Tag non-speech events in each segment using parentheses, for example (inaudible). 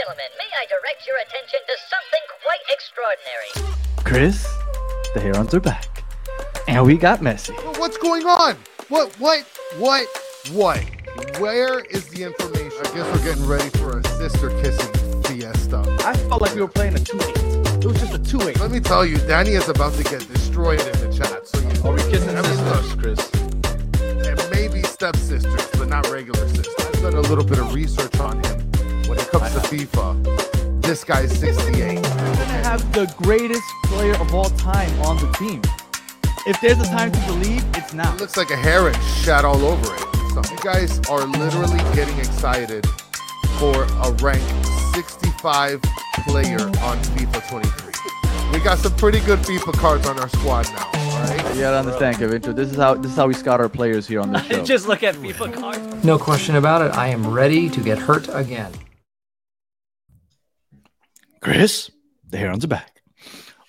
gentlemen, may I direct your attention to something quite extraordinary? Chris, the Herons are back. And we got Messi. What's going on? What, what, what, what? Where is the information? I guess we're getting ready for a sister kissing fiesta. I felt like we were playing a 2 8. It was just a 2 8. Let me tell you, Danny is about to get destroyed in the chat. So you, Are we kissing I mean, sisters, look, Chris? and maybe stepsisters, but not regular sisters. I've done a little bit of research on him. When it comes to FIFA, this guy's 68. We're gonna have the greatest player of all time on the team. If there's a time to believe, it's now. It looks like a heron shat all over it. So you guys are literally getting excited for a rank 65 player on FIFA 23. We got some pretty good FIFA cards on our squad now. All right. You gotta understand, Kevin. This is how this is how we scout our players here on this (laughs) show. Just look at FIFA cards. No question about it. I am ready to get hurt again. Chris, the Herons are back.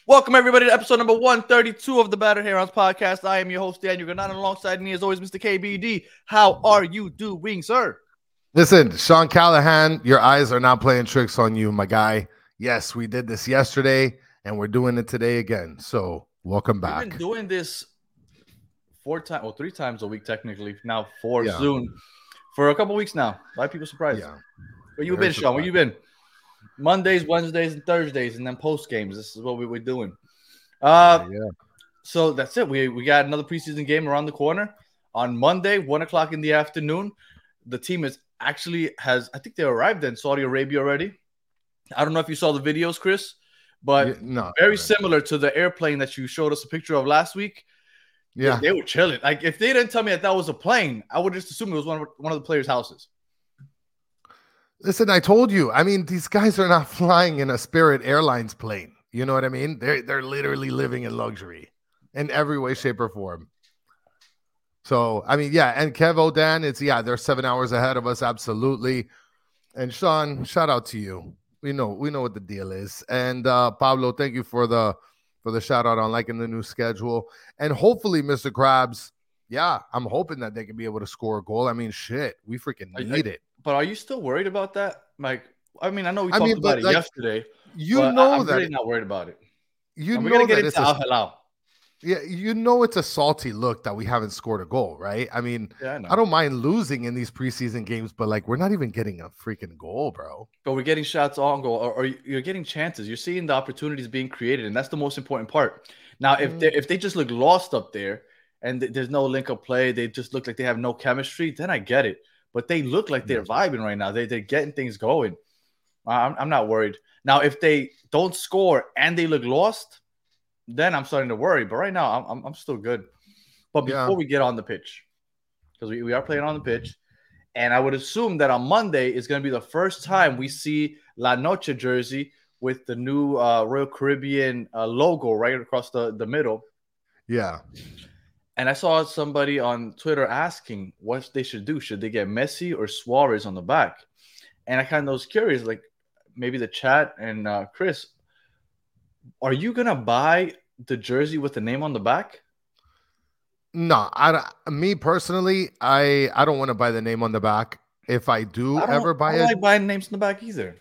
Welcome everybody to episode number 132 of the Battered Herons podcast. I am your host, Daniel Granada. Alongside me, as always, Mr. KBD. How are you doing, sir? Listen, Sean Callahan, your eyes are not playing tricks on you, my guy. Yes, we did this yesterday, and we're doing it today again. So welcome back. We've been doing this four times, well, three times a week technically. Now four Yeah. soon for a couple weeks now. Why people surprised? Yeah. Where you Very been, Sean? Where you been? Mondays, Wednesdays, and Thursdays, and then post games. This is what we were doing. Uh, yeah. so that's it. We we got another preseason game around the corner on Monday, one o'clock in the afternoon. The team is actually has I think they arrived in Saudi Arabia already. I don't know if you saw the videos, Chris, but Yeah, no. very similar to the airplane that you showed us a picture of last week. Yeah. they were chilling. Like if they didn't tell me that that was a plane, I would just assume it was one of one of the players' houses. Listen, I told you. I mean, these guys are not (laughs) flying in a Spirit Airlines plane. You know what I mean? They're they're literally living in luxury in every way, shape, or form. So I mean, yeah, and Kev Odan, it's yeah, they're seven hours ahead of us, absolutely. And Sean, shout out to you. We know we know what the deal is. And uh Pablo, thank you for the for the shout out on liking the new schedule. And hopefully, Mr. Krabs, yeah, I'm hoping that they can be able to score a goal. I mean, shit, we freaking I- I- need it. But are you still worried about that? Like, I mean, I know we I talked mean, about it like, yesterday. You but I- know I'm that really not worried about it. you And know we're gonna get that into it's a, Al Hilal. yeah, you know it's a salty look that we haven't scored a goal, right? I mean, Yeah, I. I don't mind losing in these preseason games, but like we're not even getting a freaking goal, bro. but we're getting shots on goal, or, or you're getting chances. You're seeing the opportunities being created, and that's the most important part. Now, if mm-hmm. they if they just look lost up there and th- there's no link of play, they just look like they have no chemistry, then I get it. But they look like they're vibing right now. They they're getting things going. I'm I'm not worried. Now, if they don't score and they look lost, then I'm starting to worry. But right now, I'm I'm, I'm still good. But Yeah. before we get on the pitch, because we, we are playing on the pitch, and I would assume that on Monday is going to be the first time we see La Noche jersey with the new uh, Royal Caribbean uh, logo right across the, the middle. Yeah. And I saw somebody on Twitter asking what they should do. Should they get Messi or Suarez on the back? And I kind of was curious, like maybe the chat and uh, Chris, are you gonna buy the jersey with the name on the back? No, I don't- me personally, I I don't want to buy the name on the back. If I do I ever buy it, I don't it, like buying names on the back either.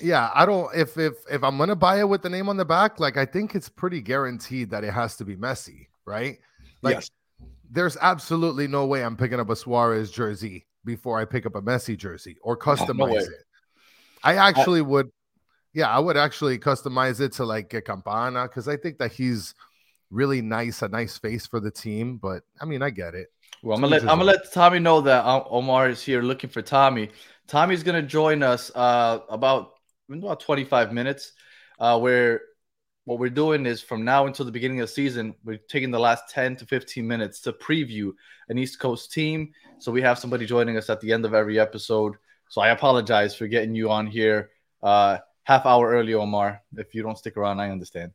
yeah, I don't. If if if I'm gonna buy it with the name on the back, like I think it's pretty guaranteed that it has to be Messi, right? Like, Yes. There's absolutely no way I'm picking up a Suarez jersey before I pick up a Messi jersey or (laughs) customize way. it. I actually would, yeah, I would actually customize it to like a Campana because I think that he's really nice, a nice face for the team. But I mean, I get it. Well, I'm gonna let I'm gonna let Tommy know that Omar is here looking for Tommy. Tommy's gonna join us uh, about in about 25 minutes. Uh, where what we're doing is from now until the beginning of the season, we're taking the last 10 to 15 minutes to preview an East Coast team. So we have somebody joining us at the end of every episode. So I apologize for getting you on here uh, half hour early, Omar. If you don't stick around, I understand.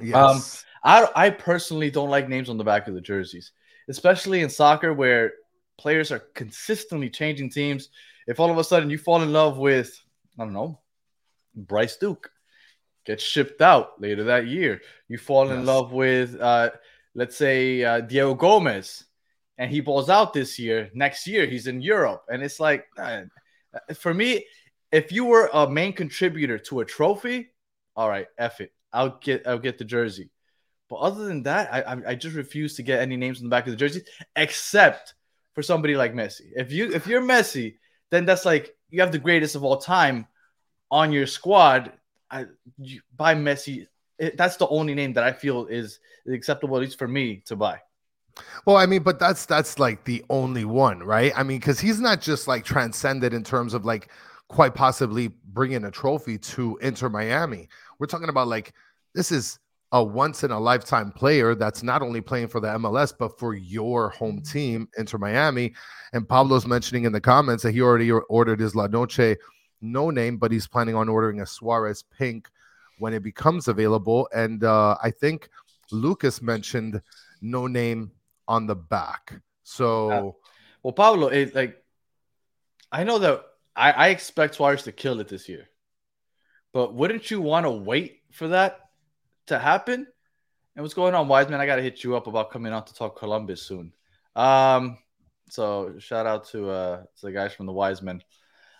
Yes. I I personally don't like names on the back of the jerseys, especially in soccer where players are consistently changing teams. If all of a sudden you fall in love with, I don't know, Bryce Duke, gets shipped out later that year. You fall in love with, uh, let's say, uh, Diego Gomez, and he balls out this year. Next year, he's in Europe, and it's like, uh, for me, if you were a main contributor to a trophy, all right, F it. I'll get I'll get the jersey. But other than that, I I, I just refuse to get any names on the back of the jersey, except for somebody like Messi. If you if you're Messi, then that's like you have the greatest of all time on your squad. I buy Messi. It, that's the only name that I feel is, is acceptable, at least for me, to buy. Well, I mean, but that's that's like the only one, right? I mean, because he's not just like transcended in terms of like quite possibly bringing a trophy to Inter Miami. We're talking about like this is a once in a lifetime player that's not only playing for the MLS but for your home team, Inter Miami. And Pablo's mentioning in the comments that he already ordered his La Noche no name, but he's planning on ordering a Suarez pink when it becomes available. And uh, I think Lucas mentioned no name on the back. So, uh, well, Pablo, it, like I know that I, I expect Suarez to kill it this year, but wouldn't you want to wait for that to happen? And what's going on, Wiseman? I got to hit you up about coming out to talk Columbus soon. Um, so shout out to uh to the guys from the Wiseman.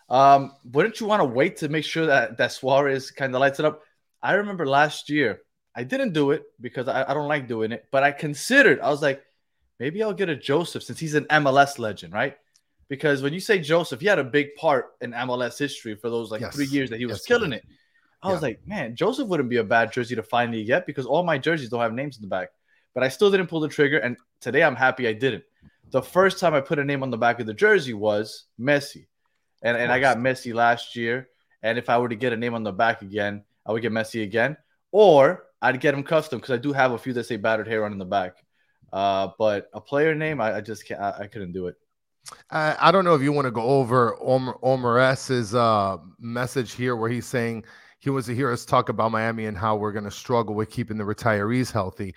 Um, wouldn't you want to wait to make sure that that Suarez kind of lights it up? I remember last year I didn't do it because I, I don't like doing it, but I considered. I was like, maybe I'll get a Josef since he's an MLS legend, right? Because when you say Josef, he had a big part in MLS history for those like yes. three years that he was yes, killing it. I yeah. was like, man, Josef wouldn't be a bad jersey to finally get because all my jerseys don't have names in the back. But I still didn't pull the trigger, and today I'm happy I didn't. The first time I put a name on the back of the jersey was Messi, and and I got Messi last year. And if I were to get a name on the back again, I would get Messi again, or I'd get him custom because I do have a few that say Battered Heron in the back. Uh, but a player name, I, I just can't. I, I couldn't do it. I, I don't know if you want to go over Omar, S's uh, message here, where he's saying he wants to hear us talk about Miami and how we're going to struggle with keeping the retirees healthy.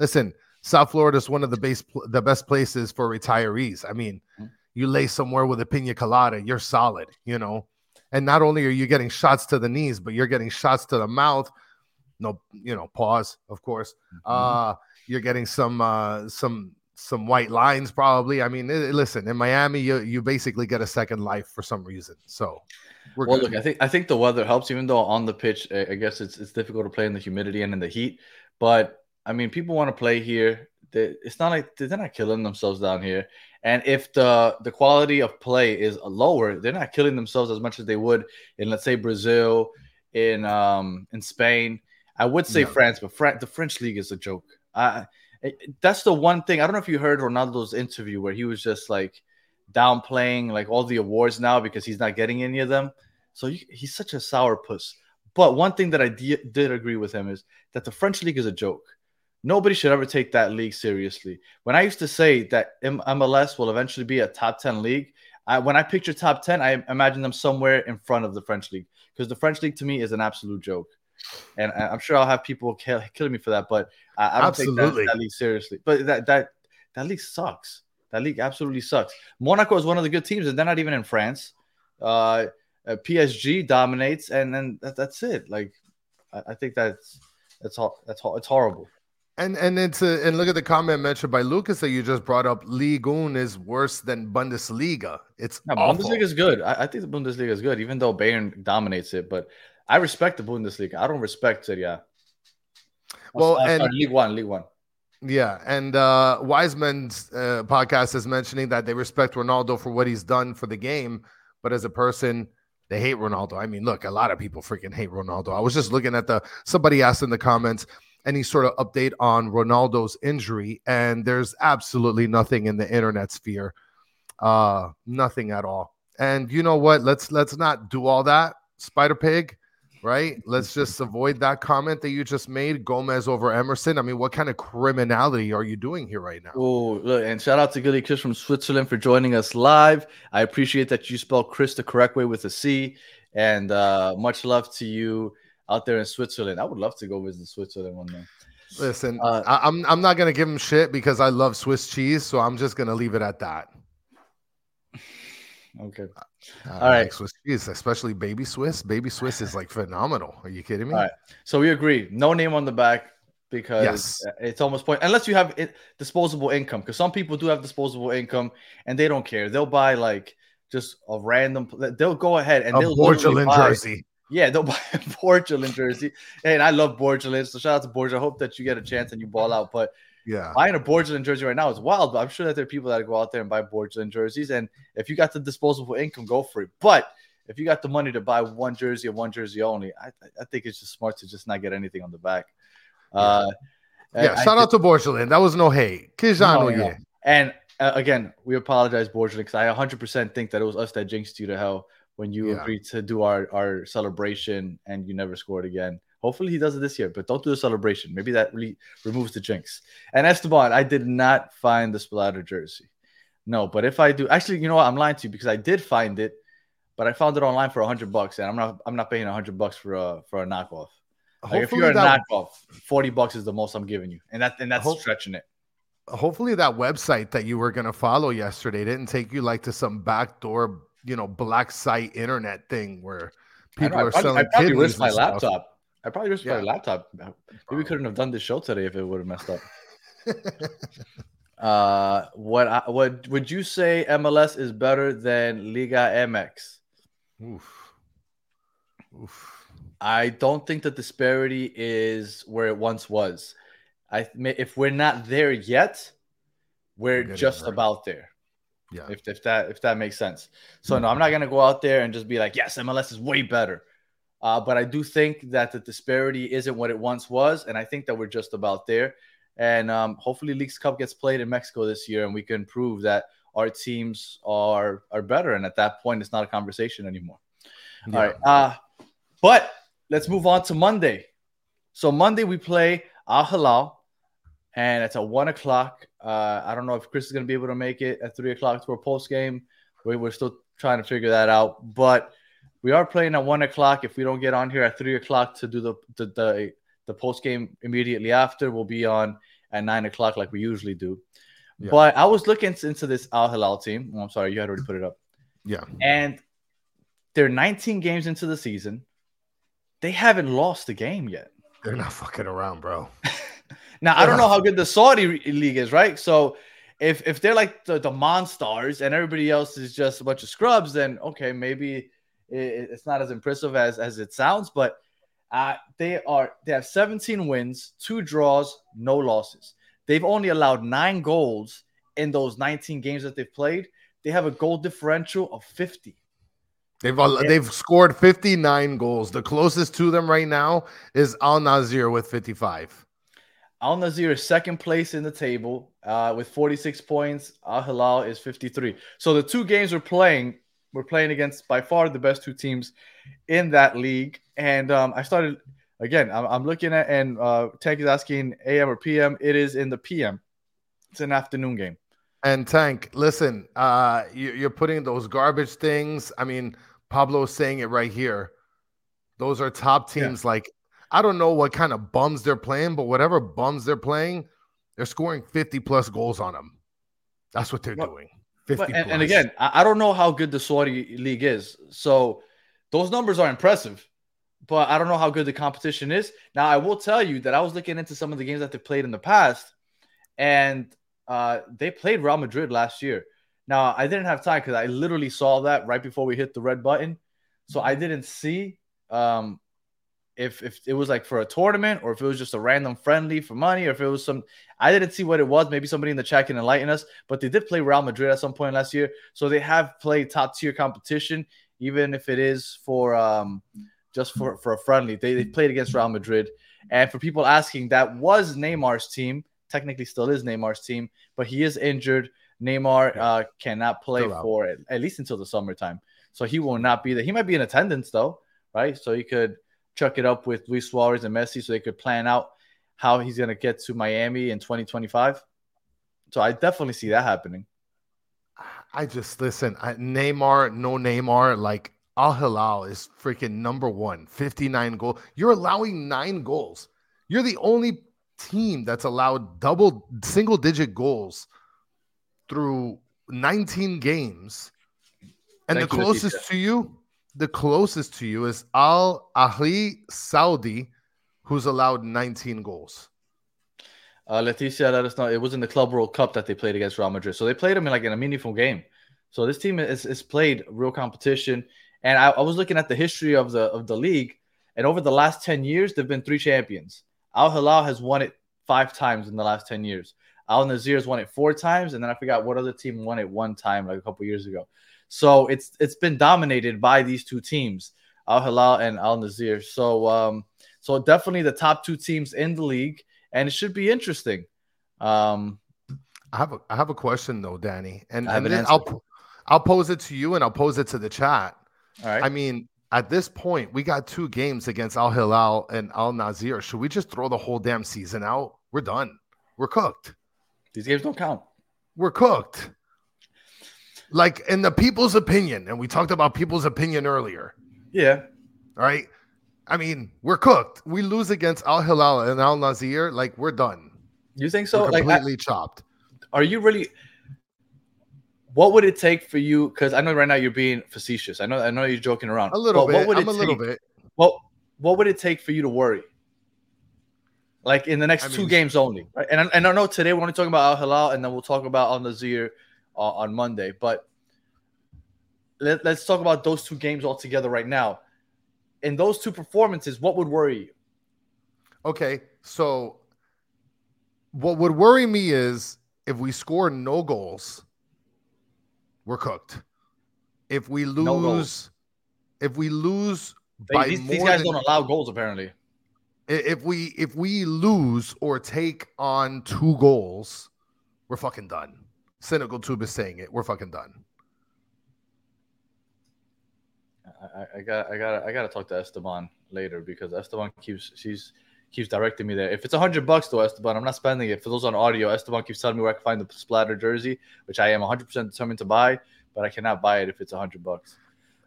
Listen, South Florida is one of the base, the best places for retirees. I mean, mm-hmm. You lay somewhere with a pina colada, you're solid, you know. And not only are you getting shots to the knees, but you're getting shots to the mouth. No, you know, pause, of course. Mm-hmm. Uh, you're getting some uh, some some white lines probably. I mean, it, listen, in Miami, you you basically get a second life for some reason. So, well, good. look, I think I think the weather helps, even though on the pitch, I guess it's it's difficult to play in the humidity and in the heat. But I mean, people want to play here. They, it's not like they're not killing themselves down here. And if the the quality of play is lower, they're not killing themselves as much as they would in, let's say, Brazil, in um in Spain. I would say no. France, but Fran- the French league is a joke. I that's the one thing. I don't know if you heard Ronaldo's interview where he was just like downplaying like all the awards now because he's not getting any of them. So he, he's such a sour puss. But one thing that I de- did agree with him is that the French league is a joke. Nobody should ever take that league seriously. When I used to say that MLS will eventually be a top 10 league, I, when I picture top 10, I imagine them somewhere in front of the French league because the French league to me is an absolute joke and I'm sure I'll have people kill, killing me for that, but I, I don't absolutely. take that, that, league seriously. But that that that league sucks. That league absolutely sucks. Monaco is one of the good teams, and they're not even in France. Uh, uh PSG dominates, and then that, that's it. Like, I, I think that's that's all. That's all. It's horrible. And and it's a, and look at the comment mentioned by Lucas that you just brought up. Ligue 1 is worse than Bundesliga. It's no, Bundesliga is good. I, I, think the Bundesliga is good, even though Bayern dominates it. But I respect the Bundesliga. I don't respect Serie A. Well, and sorry, League One, League One. Yeah, and uh, Wiseman's uh, podcast is mentioning that they respect Ronaldo for what he's done for the game, but as a person, they hate Ronaldo. I mean, look, a lot of people freaking hate Ronaldo. I was just looking at the somebody asked in the comments any sort of update on Ronaldo's injury, and there's absolutely nothing in the internet sphere, uh, nothing at all. And you know what? Let's let's not do all that, Spider Pig right? Let's just (laughs) avoid that comment that you just made. Gomez over Emerson. I mean, what kind of criminality are you doing here right now? Oh, look, and shout out to Gilly Chris from Switzerland for joining us live. I appreciate that you spelled Chris the correct way with a C. And uh, much love to you out there in Switzerland. I would love to go visit Switzerland one day. Listen, uh, I, I'm I'm not gonna give him shit because I love Swiss cheese, so I'm just gonna leave it at that. Okay. Uh, All right. Like Swiss cheese, especially baby Swiss. Baby Swiss is like phenomenal. Are you kidding me? All right. So we agree. No name on the back because yes. it's almost point unless you have it, disposable income because some people do have disposable income and they don't care. They'll buy like just a random. They'll go ahead and A they'll Borgelin buy- jersey. Yeah, they'll (laughs) buy a Borgelin jersey. Hey, And I love Borgelin, so shout out to Borgelin. I hope that you get a chance and you ball out. But Yeah. buying a Borgelin jersey right now is wild. But I'm sure that there are people that go out there and buy Borgelin jerseys. And if you got the disposable income, go for it. But if you got the money to buy one jersey or one jersey only, I, I think it's just smart to just not get anything on the back. Uh, Yeah. I- Shout out to Borgelin. That was no hate. Kijano, No, no. yeah. And uh, again, we apologize, Borgelin, because I 100% think that it was us that jinxed you to hell when you Yeah. agreed to do our, our celebration and you never scored again. Hopefully he does it this year, but don't do the celebration. Maybe that really removes the jinx. And Esteban, I did not find the splatter jersey. No, but if I do, actually, you know what? I'm lying to you because I did find it, but I found it online for 100 bucks, and I'm not I'm not paying 100 bucks for a for a knockoff. Like if you're a that, knockoff, 40 bucks is the most I'm giving you, and that and that's Hope- stretching it. hopefully that website that you were gonna follow yesterday didn't take you like to some backdoor, you know, black site internet thing where I know, people I are probably, selling I probably risked my stuff. laptop. I probably risked my laptop. Maybe we couldn't have done this show today if it would have messed up. (laughs) Uh, what I, what would you say MLS is better than Liga MX? Oof. Oof. I don't think the disparity is where it once was. I if we're not there yet, we're just there. about there. Yeah. If, if that if that makes sense. So no, I'm not gonna go out there and just be like, yes, MLS is way better. Uh, but I do think that the disparity isn't what it once was, and I think that we're just about there. And um, hopefully, Leagues Cup gets played in Mexico this year, and we can prove that our teams are are better. And at that point, it's not a conversation anymore. Yeah. All right. Uh, but let's move on to Monday. So Monday we play Al Hilal, and it's at one o'clock. Uh, I don't know if Chris is going to be able to make it at three o'clock to a post game. We, we're still trying to figure that out, but we are playing at one o'clock. If we don't get on here at three o'clock to do the the the, the post game immediately after, we'll be on at nine o'clock like we usually do. Yeah. But I was looking into this Al Hilal team. Oh, I'm sorry, you had already put it up Yeah. and they're 19 games into the season. They haven't lost a game yet. They're not fucking around, bro. (laughs) Now I don't know how good the Saudi league is, right? So if if they're like the, the monsters and everybody else is just a bunch of scrubs, then okay, maybe it, it's not as impressive as as it sounds. But uh, they are they have 17 wins, two draws, no losses. They've only allowed nine goals in those 19 games that they've played. They have a goal differential of 50. They've al- Yeah. they've scored 59 goals. The closest to them right now is Al Nassr with 55. Al Nassr is second place in the table uh, with 46 points. Al Hilal is 53. So the two games we're playing, we're playing against by far the best two teams in that league. And um, I started again. I'm, I'm looking at and uh, Tank is asking AM or PM. It is in the PM. It's an afternoon game. And Tank, listen, uh, you, you're putting those garbage things. I mean, Pablo's saying it right here. Those are top Yeah. teams. Like, I don't know what kind of bums they're playing, but whatever bums they're playing, they're scoring 50 plus goals on them. That's what they're Well, doing. 50 But, and, and again, I, I don't know how good the Saudi league is. So those numbers are impressive, but I don't know how good the competition is. Now, I will tell you that I was looking into some of the games that they played in the past, and uh, they played Real Madrid last year. Now, I didn't have time because I literally saw that right before we hit the red button. So I didn't see um, if if it was like for a tournament or if it was just a random friendly for money or if it was some. I didn't see what it was. Maybe somebody in the chat can enlighten us. But they did play Real Madrid at some point last year, so they have played top tier competition, even if it is for um, just for for a friendly. They they played against Real Madrid, and for people asking, that was Neymar's team. Technically, still is Neymar's team, but he is injured. Neymar uh, cannot play for at least until the summertime, so he will not be there. He might be in attendance though, right? So he could chuck it up with Luis Suarez and Messi, so they could plan out how he's going to get to Miami in 2025. So I definitely see that happening. I just listen. I, Neymar, no Neymar. Like Al Hilal is freaking number one, 59 goal. You're allowing nine goals. You're the only team that's allowed double single digit goals through 19 games. And Thank the closest Leticia. to you, the closest to you is Al Ahli Saudi, who's allowed 19 goals. Uh, Leticia let us know it was in the Club World Cup that they played against Real Madrid. So they played them in like in a meaningful game. So this team is, is played real competition. And I, I was looking at the history of the of the league, and over the last 10 years, there have been three champions. Al Hilal has won it five times in the last 10 years. Al Nassr has won it four times, and then I forgot what other team won it one time, like a couple years ago. So it's it's been dominated by these two teams, Al Hilal and Al Nassr. So um, so definitely the top two teams in the league, and it should be interesting. Um, I have a I have a question though, Danny, and, and an then I'll I'll pose it to you and I'll pose it to the chat. all right. I mean, at this point, we got two games against Al Hilal and Al Nassr. Should we just throw the whole damn season out? We're done. We're cooked. these games don't count. We're cooked. Like in the people's opinion, and we talked about people's opinion earlier. Yeah. All right. I mean, we're cooked. We lose against Al Hilal and Al Nassr, like we're done. You think so? we're Like, I- completely chopped. are you really? What would it take for you? Because I know right now you're being facetious. I know. I know you're joking around. A little but bit. What would I'm it a little take- bit. What What would it take for you to worry? Like in the next I two mean- games only, right? And I, and I know today we're only talking about Al Hilal, and then we'll talk about Al Nassr uh, on Monday. But let, let's talk about those two games all together right now. In those two performances, what would worry you? Okay, so what would worry me is if we score no goals, we're cooked. If we lose, No if we lose They- by these, these guys than, don't allow goals, apparently. if we if we lose or take on two goals, we're fucking done. Cynical Tube is saying it. We're fucking done. I, got I got I got to talk to Esteban later because Esteban keeps she's keeps directing me there. If it's a hundred bucks though, Esteban, I'm not spending it. For those on audio, Esteban keeps telling me where I can find the splatter jersey, which I am 100 percent determined to buy, but I cannot buy it if it's a hundred bucks.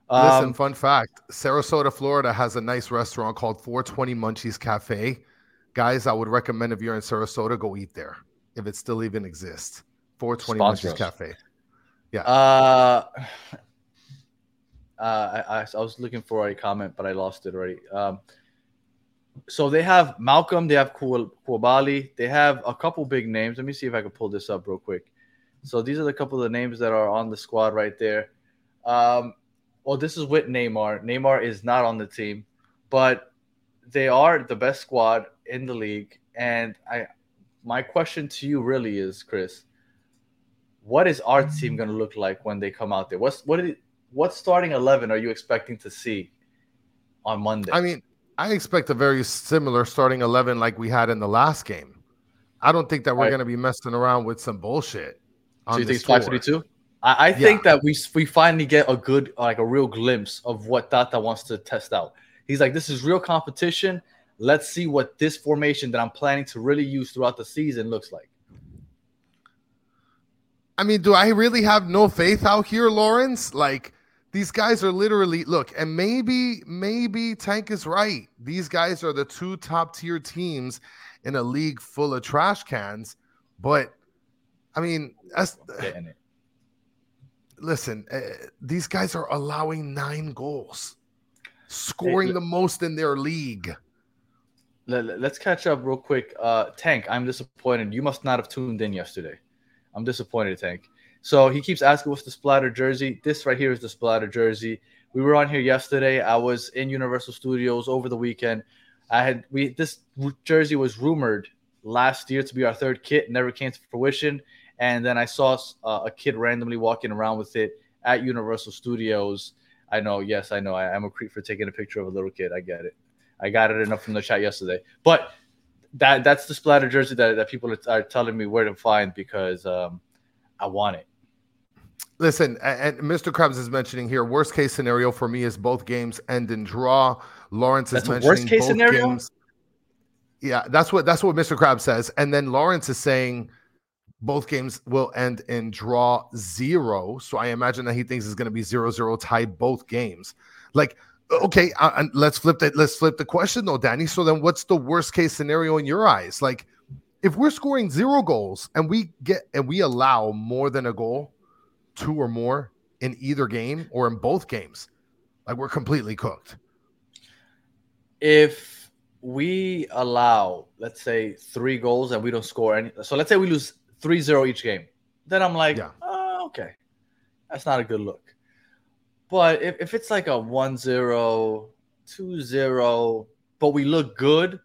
Listen, Um, fun fact: Sarasota, Florida, has a nice restaurant called 420 Munchies Cafe. Guys, I would recommend if you're in Sarasota, go eat there if it still even exists. 420 Sponsor Munchies us. Cafe. uh, uh, I, I I was looking for a comment, but I lost it already. Um, so they have Malcom, they have Kual- Koulibaly, they have a couple big names. Let me see if I can pull this up real quick. So these are the couple of the names that are on the squad right there. Um, well, this is with Neymar. Neymar is not on the team, but they are the best squad in the league. And I, my question to you really is, Chris, what is our team going to look like when they come out there? What's what what starting eleven are you expecting to see on Monday? I mean, I expect a very similar starting 11 like we had in the last game. I don't think that we're Right. going to be messing around with some bullshit. so you think it's five three two? I, I think that we we finally get a good like a real glimpse of what Tata wants to test out. He's like, this is real competition. Let's see what this formation that I'm planning to really use throughout the season looks like. I mean, do I really have no faith out here, Lawrence? Like these guys are literally look, and maybe maybe Tank is right. These guys are the two top tier teams in a league full of trash cans. But I mean, that's, listen, uh, these guys are allowing nine goals, scoring the most in their league. Let, us catch up real quick. Uh, Tank, I'm disappointed. You must not have tuned in yesterday. I'm disappointed, Tank. So he keeps asking what's the splatter jersey. This right here is the splatter jersey. We were on here yesterday. I was in Universal Studios over the weekend. I had we this jersey was rumored last year to be our third kit, never came to fruition. And then I saw uh, a kid randomly walking around with it at Universal Studios. I know, yes, I know. I'm a creep for taking a picture of a little kid. I get it. I got it enough from the chat yesterday. But that that's the splatter jersey that, that people are, telling me where to find because um, I want it. Listen, and Mr. Krabs is mentioning here. Worst case scenario for me is both games end in draw. Lawrence is That's a mentioning worst case both scenario? games. Yeah, that's what that's what Mr. Krabs says, and then Lawrence is saying both games will end in draw zero. So I imagine that he thinks it's going to be zero zero tie both games. Like, okay, uh, and let's flip that. Let's flip the question though, Danny. So then, what's the worst case scenario in your eyes? Like, if we're scoring zero goals and we get and we allow more than a goal, two or more in either game or in both games, like we're completely cooked. If we allow, let's say, three goals and we don't score any, so let's say we lose 3 0 each game, then I'm like, Yeah. oh, okay. That's not a good look. But if, if it's like a 1 0, 2 0, but we look good,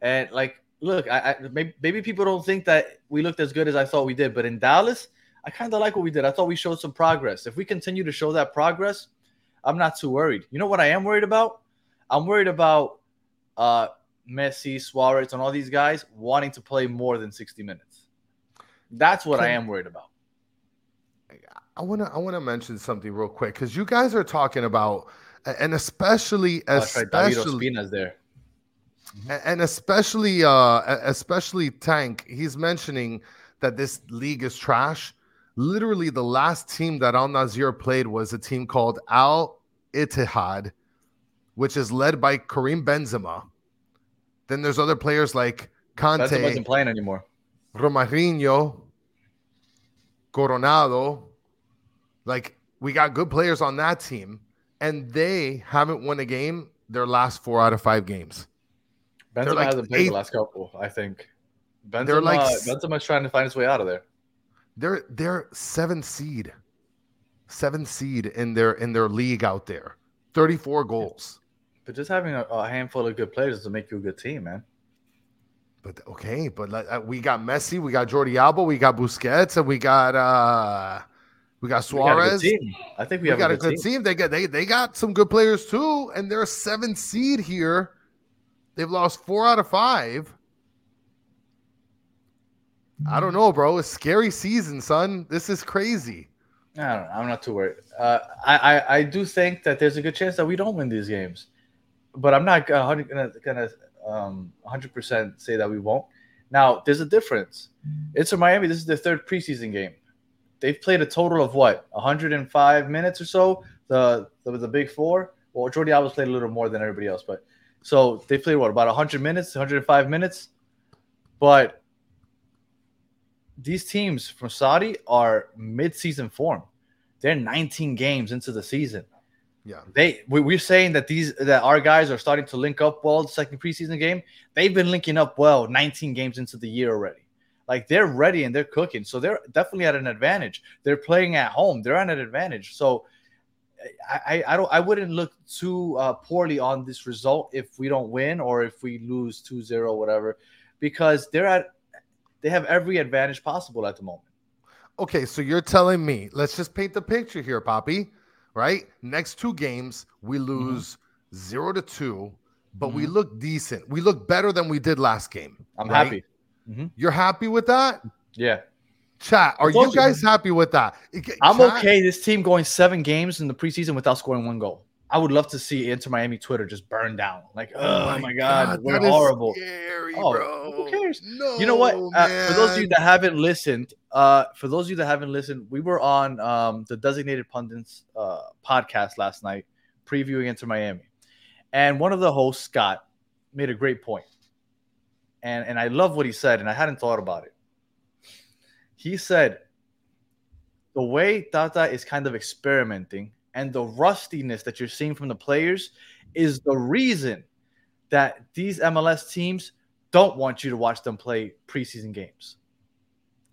and like, look, I, I maybe, maybe people don't think that we looked as good as I thought we did, but in Dallas, I kind of like what we did. I thought we showed some progress. If we continue to show that progress, I'm not too worried. You know what I am worried about? I'm worried about uh, Messi, Suarez, and all these guys wanting to play more than 60 minutes. That's what I am worried about. I want to I want to mention something real quick because you guys are talking about, and especially Oh, right. David especially there. And especially uh especially tank he's mentioning that this league is trash literally the last team that al nassr played was a team called al ittihad which is led by Karim benzema then there's other players like Benzema Kanté, wasn't playing anymore. Romarinho, Coronado. Like we got good players on that team, and they haven't won a game their last four out of five games. Benzema like hasn't played eight- the last couple, I think. Benzema, They're like Benzema's trying to find his way out of there. They're they're seventh seed, seventh seed in their in their league out there. Thirty four goals. But just having a, a handful of good players doesn't make you a good team, man. But okay, but like, uh, we got Messi, we got Jordi Alba, we got Busquets, and we got uh we got Suarez. We got a good Suarez. team. I think we, We, have got a a good, team. team. They got they they got some good players too, and they're a seventh seed here. They've lost four out of five. I don't know, bro. It's a scary season, son. This is crazy. I don't know. I'm not too worried. Uh, I, I I do think that there's a good chance that we don't win these games, but I'm not gonna gonna, um 100 percent say that we won't. Now there's a difference. It's in Miami. This is their third preseason game. They've played a total of what 105 minutes or so. The the, the big four. Well, Jordi Alba's played a little more than everybody else, but so they played what about 100 minutes, 105 minutes. But these teams from Saudi are mid-season form. They're 19 games into the season. Yeah. They we, we're saying that these that our guys are starting to link up well. The second preseason game, they've been linking up well. 19 games into the year already. Like they're ready and they're cooking, so they're definitely at an advantage. They're playing at home. They're at an advantage. So I I, I don't I wouldn't look too uh, poorly on this result if we don't win or if we lose 2-0 whatever, because they're at they have every advantage possible at the moment. Okay, so you're telling me, let's just paint the picture here, Poppy. Right? Next two games, we Mm-hmm. lose zero to two, but we look decent. We look better than we did last game. I'm right? happy. You're happy with that? Yeah. Chat, are told you you, guys happy with that? It- I'm okay. This team going seven games in the preseason without scoring one goal. I would love to see Inter Miami Twitter just burn down. Like, oh, my god, we're horrible. Scary, Oh, bro. who cares? No, You know what? Uh, for those of you that haven't listened, uh, for those of you that haven't listened, we were on um, the Designated Pundits uh, podcast last night, previewing Inter Miami, and one of the hosts, Scott, made a great point, and and I love what he said, and I hadn't thought about it. He said the way Tata is kind of experimenting and the rustiness that you're seeing from the players is the reason that these MLS teams don't want you to watch them play preseason games.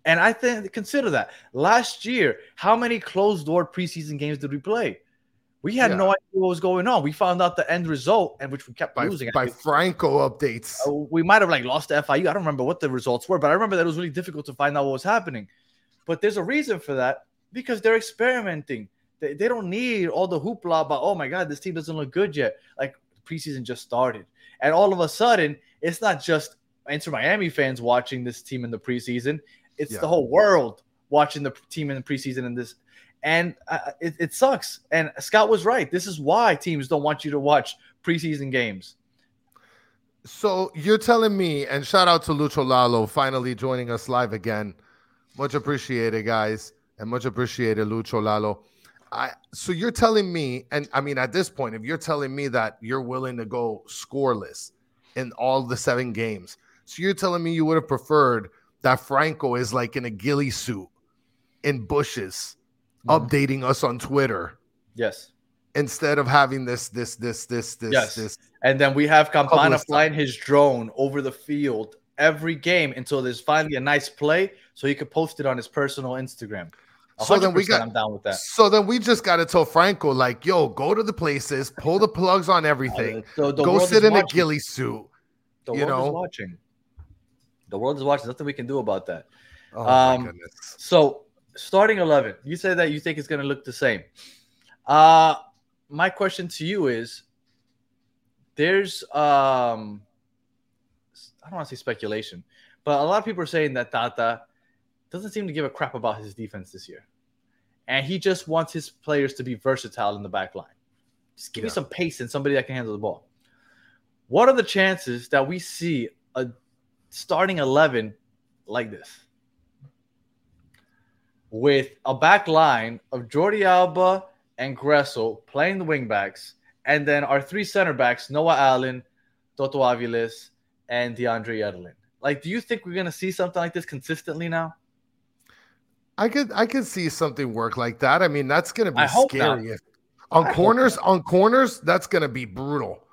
And I think consider that. Last year, how many closed door preseason games did we play? We had Yeah. no idea what was going on. We found out the end result, and which we kept by, losing. By. Franco updates. Uh, we might have like lost to FIU. I don't remember what the results were, but I remember that it was really difficult to find out what was happening. But there's a reason for that because they're experimenting. They, they don't need all the hoopla about, oh my God, this team doesn't look good yet. Like preseason just started. And all of a sudden, it's not just Inter Miami fans watching this team in the preseason, it's Yeah. the whole world watching the team in the preseason in this. And uh, it, it sucks. And Scott was right. This is why teams don't want you to watch preseason games. So you're telling me, and shout out to Lucho Lalo finally joining us live again. Much appreciated, guys, and much appreciated, Lucho Lalo. I so you're telling me, and I mean at this point, if you're telling me that you're willing to go scoreless in all the seven games, so you're telling me you would have preferred that Franco is like in a ghillie suit in bushes, Updating us on Twitter Yes. instead of having this, this, this, this, this, Yes. this. And then we have Campana flying his drone over the field every game until there's finally a nice play so he could post it on his personal Instagram. So then we got I'm down with that. So then we just got to tell Franco, like, yo, go to the places, pull the plugs on everything, (laughs) Uh, the- the go sit in a watching. ghillie suit. The you world know? is watching. The world is watching. Nothing we can do about that. Oh Um. So starting eleven, you say that you think it's going to look the same. Uh my question to you is: There's um, I don't want to say speculation, but a lot of people are saying that Tata doesn't seem to give a crap about his defense this year, and he just wants his players to be versatile in the back line. Just give me some pace and somebody that can handle the ball. What are the chances that we see a starting eleven like this? With a back line of Jordi Alba and Gressel playing the wingbacks, and then our three center backs, Noah Allen, Toto Aviles, and DeAndre Yedlin. Like, do you think we're gonna see something like this consistently now? I could I could see something work like that. I mean, that's gonna be scary. If, on I corners, on corners, that's gonna be brutal.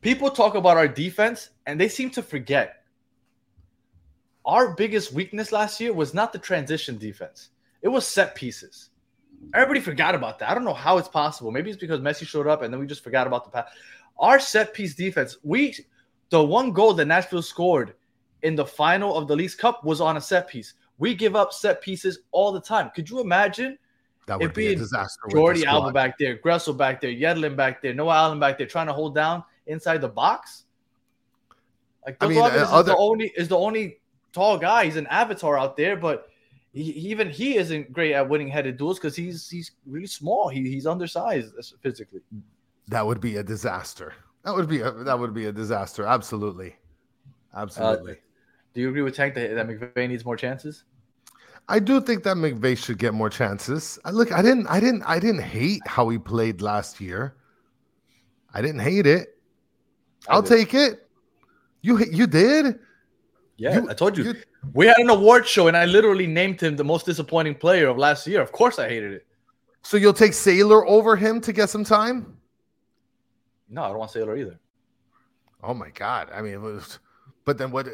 People talk about our defense, and they seem to forget. Our biggest weakness last year was not the transition defense; it was set pieces. Everybody forgot about that. I don't know how it's possible. Maybe it's because Messi showed up, and then we just forgot about the pass. Our set piece defense, we the one goal that Nashville scored in the final of the Leagues Cup was on a set piece. We give up set pieces all the time. Could you imagine That would It'd be a disaster. Jordi Alba back there, Gressel back there, Yedlin back there, Noah Allen back there, trying to hold down inside the box. Like I mean, uh, is other- the only is the only tall guy. He's an avatar out there, but he, even he isn't great at winning headed duels because he's he's really small. He, he's undersized uh, physically. That would be a disaster. That would be a that would be a disaster. Absolutely, absolutely. Uh, do you agree with Tank that, that McVey needs more chances? I do think that McVey should get more chances. I look, I didn't, I didn't, I didn't hate how he played last year. I didn't hate it. I'll take it. You you did. Yeah, You- I told you. you- We had an award show, and I literally named him the most disappointing player of last year. Of course, I hated it. So you'll take Sailor over him to get some time. No, I don't want Sailor either. Oh my god! I mean, was, but then what?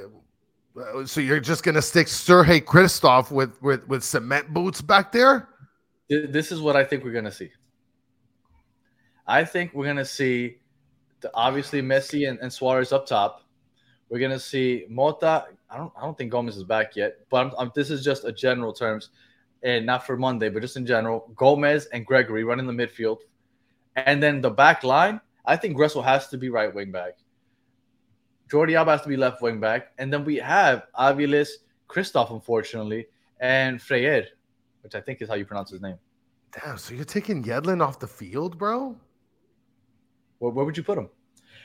So you're just gonna stick Sergei Kryvtsov with with with cement boots back there? This is what I think we're gonna see. I think we're gonna see the, obviously Messi and, and Suarez up top. We're gonna see Mota. I don't. I don't think Gomez is back yet. But I'm, I'm, this is just a general terms, and not for Monday, but just in general. Gomez and Gregore running the midfield, and then the back line. I think Gressel has to be right wing back. Jordi Alba has to be left wing back, and then we have Aviles, Kryvtsov, unfortunately, and Freyer, which I think is how you pronounce his name. Damn. So you're taking Yedlin off the field, bro? Where, where would you put him?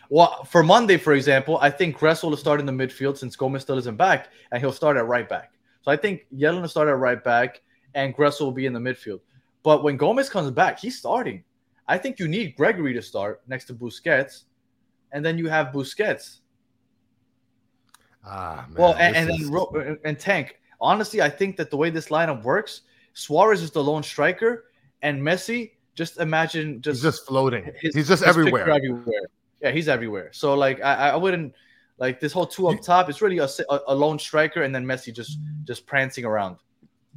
Well, for Monday, for example, I think Gressel will start in the midfield since Gomez still isn't back, and he'll start at right back. So I think Yedlin will start at right back, and Gressel will be in the midfield. But when Gomez comes back, he's starting. I think you need Gregore to start next to Busquets, and then you have Busquets. Ah, man. well, and, and then is- Ro- and Tank. Honestly, I think that the way this lineup works, Suarez is the lone striker, and Messi. Just imagine, just he's just floating. his- he's just everywhere. everywhere. Yeah, he's everywhere. So like, I, I wouldn't like this whole two up top. It's really a, a, lone striker, and then Messi just just prancing around.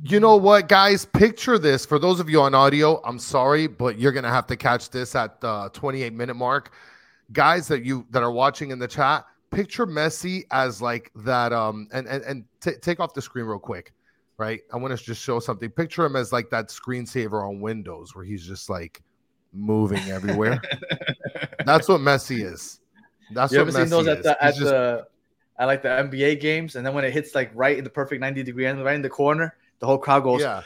You know what, guys? Picture this. For those of you on audio, I'm sorry, but you're gonna have to catch this at the 28 minute mark. Guys that you that are watching in the chat, picture Messi as like that. Um, and and and t- take off the screen real quick, right? I want to just show something. Picture him as like that screensaver on Windows, where he's just like moving everywhere. (laughs) That's what Messi is. That's you what ever Messi seen those is. at the at just- the at like the NBA games, and then when it hits like right in the perfect 90 degree angle, right in the corner, the whole crowd goes. yeah,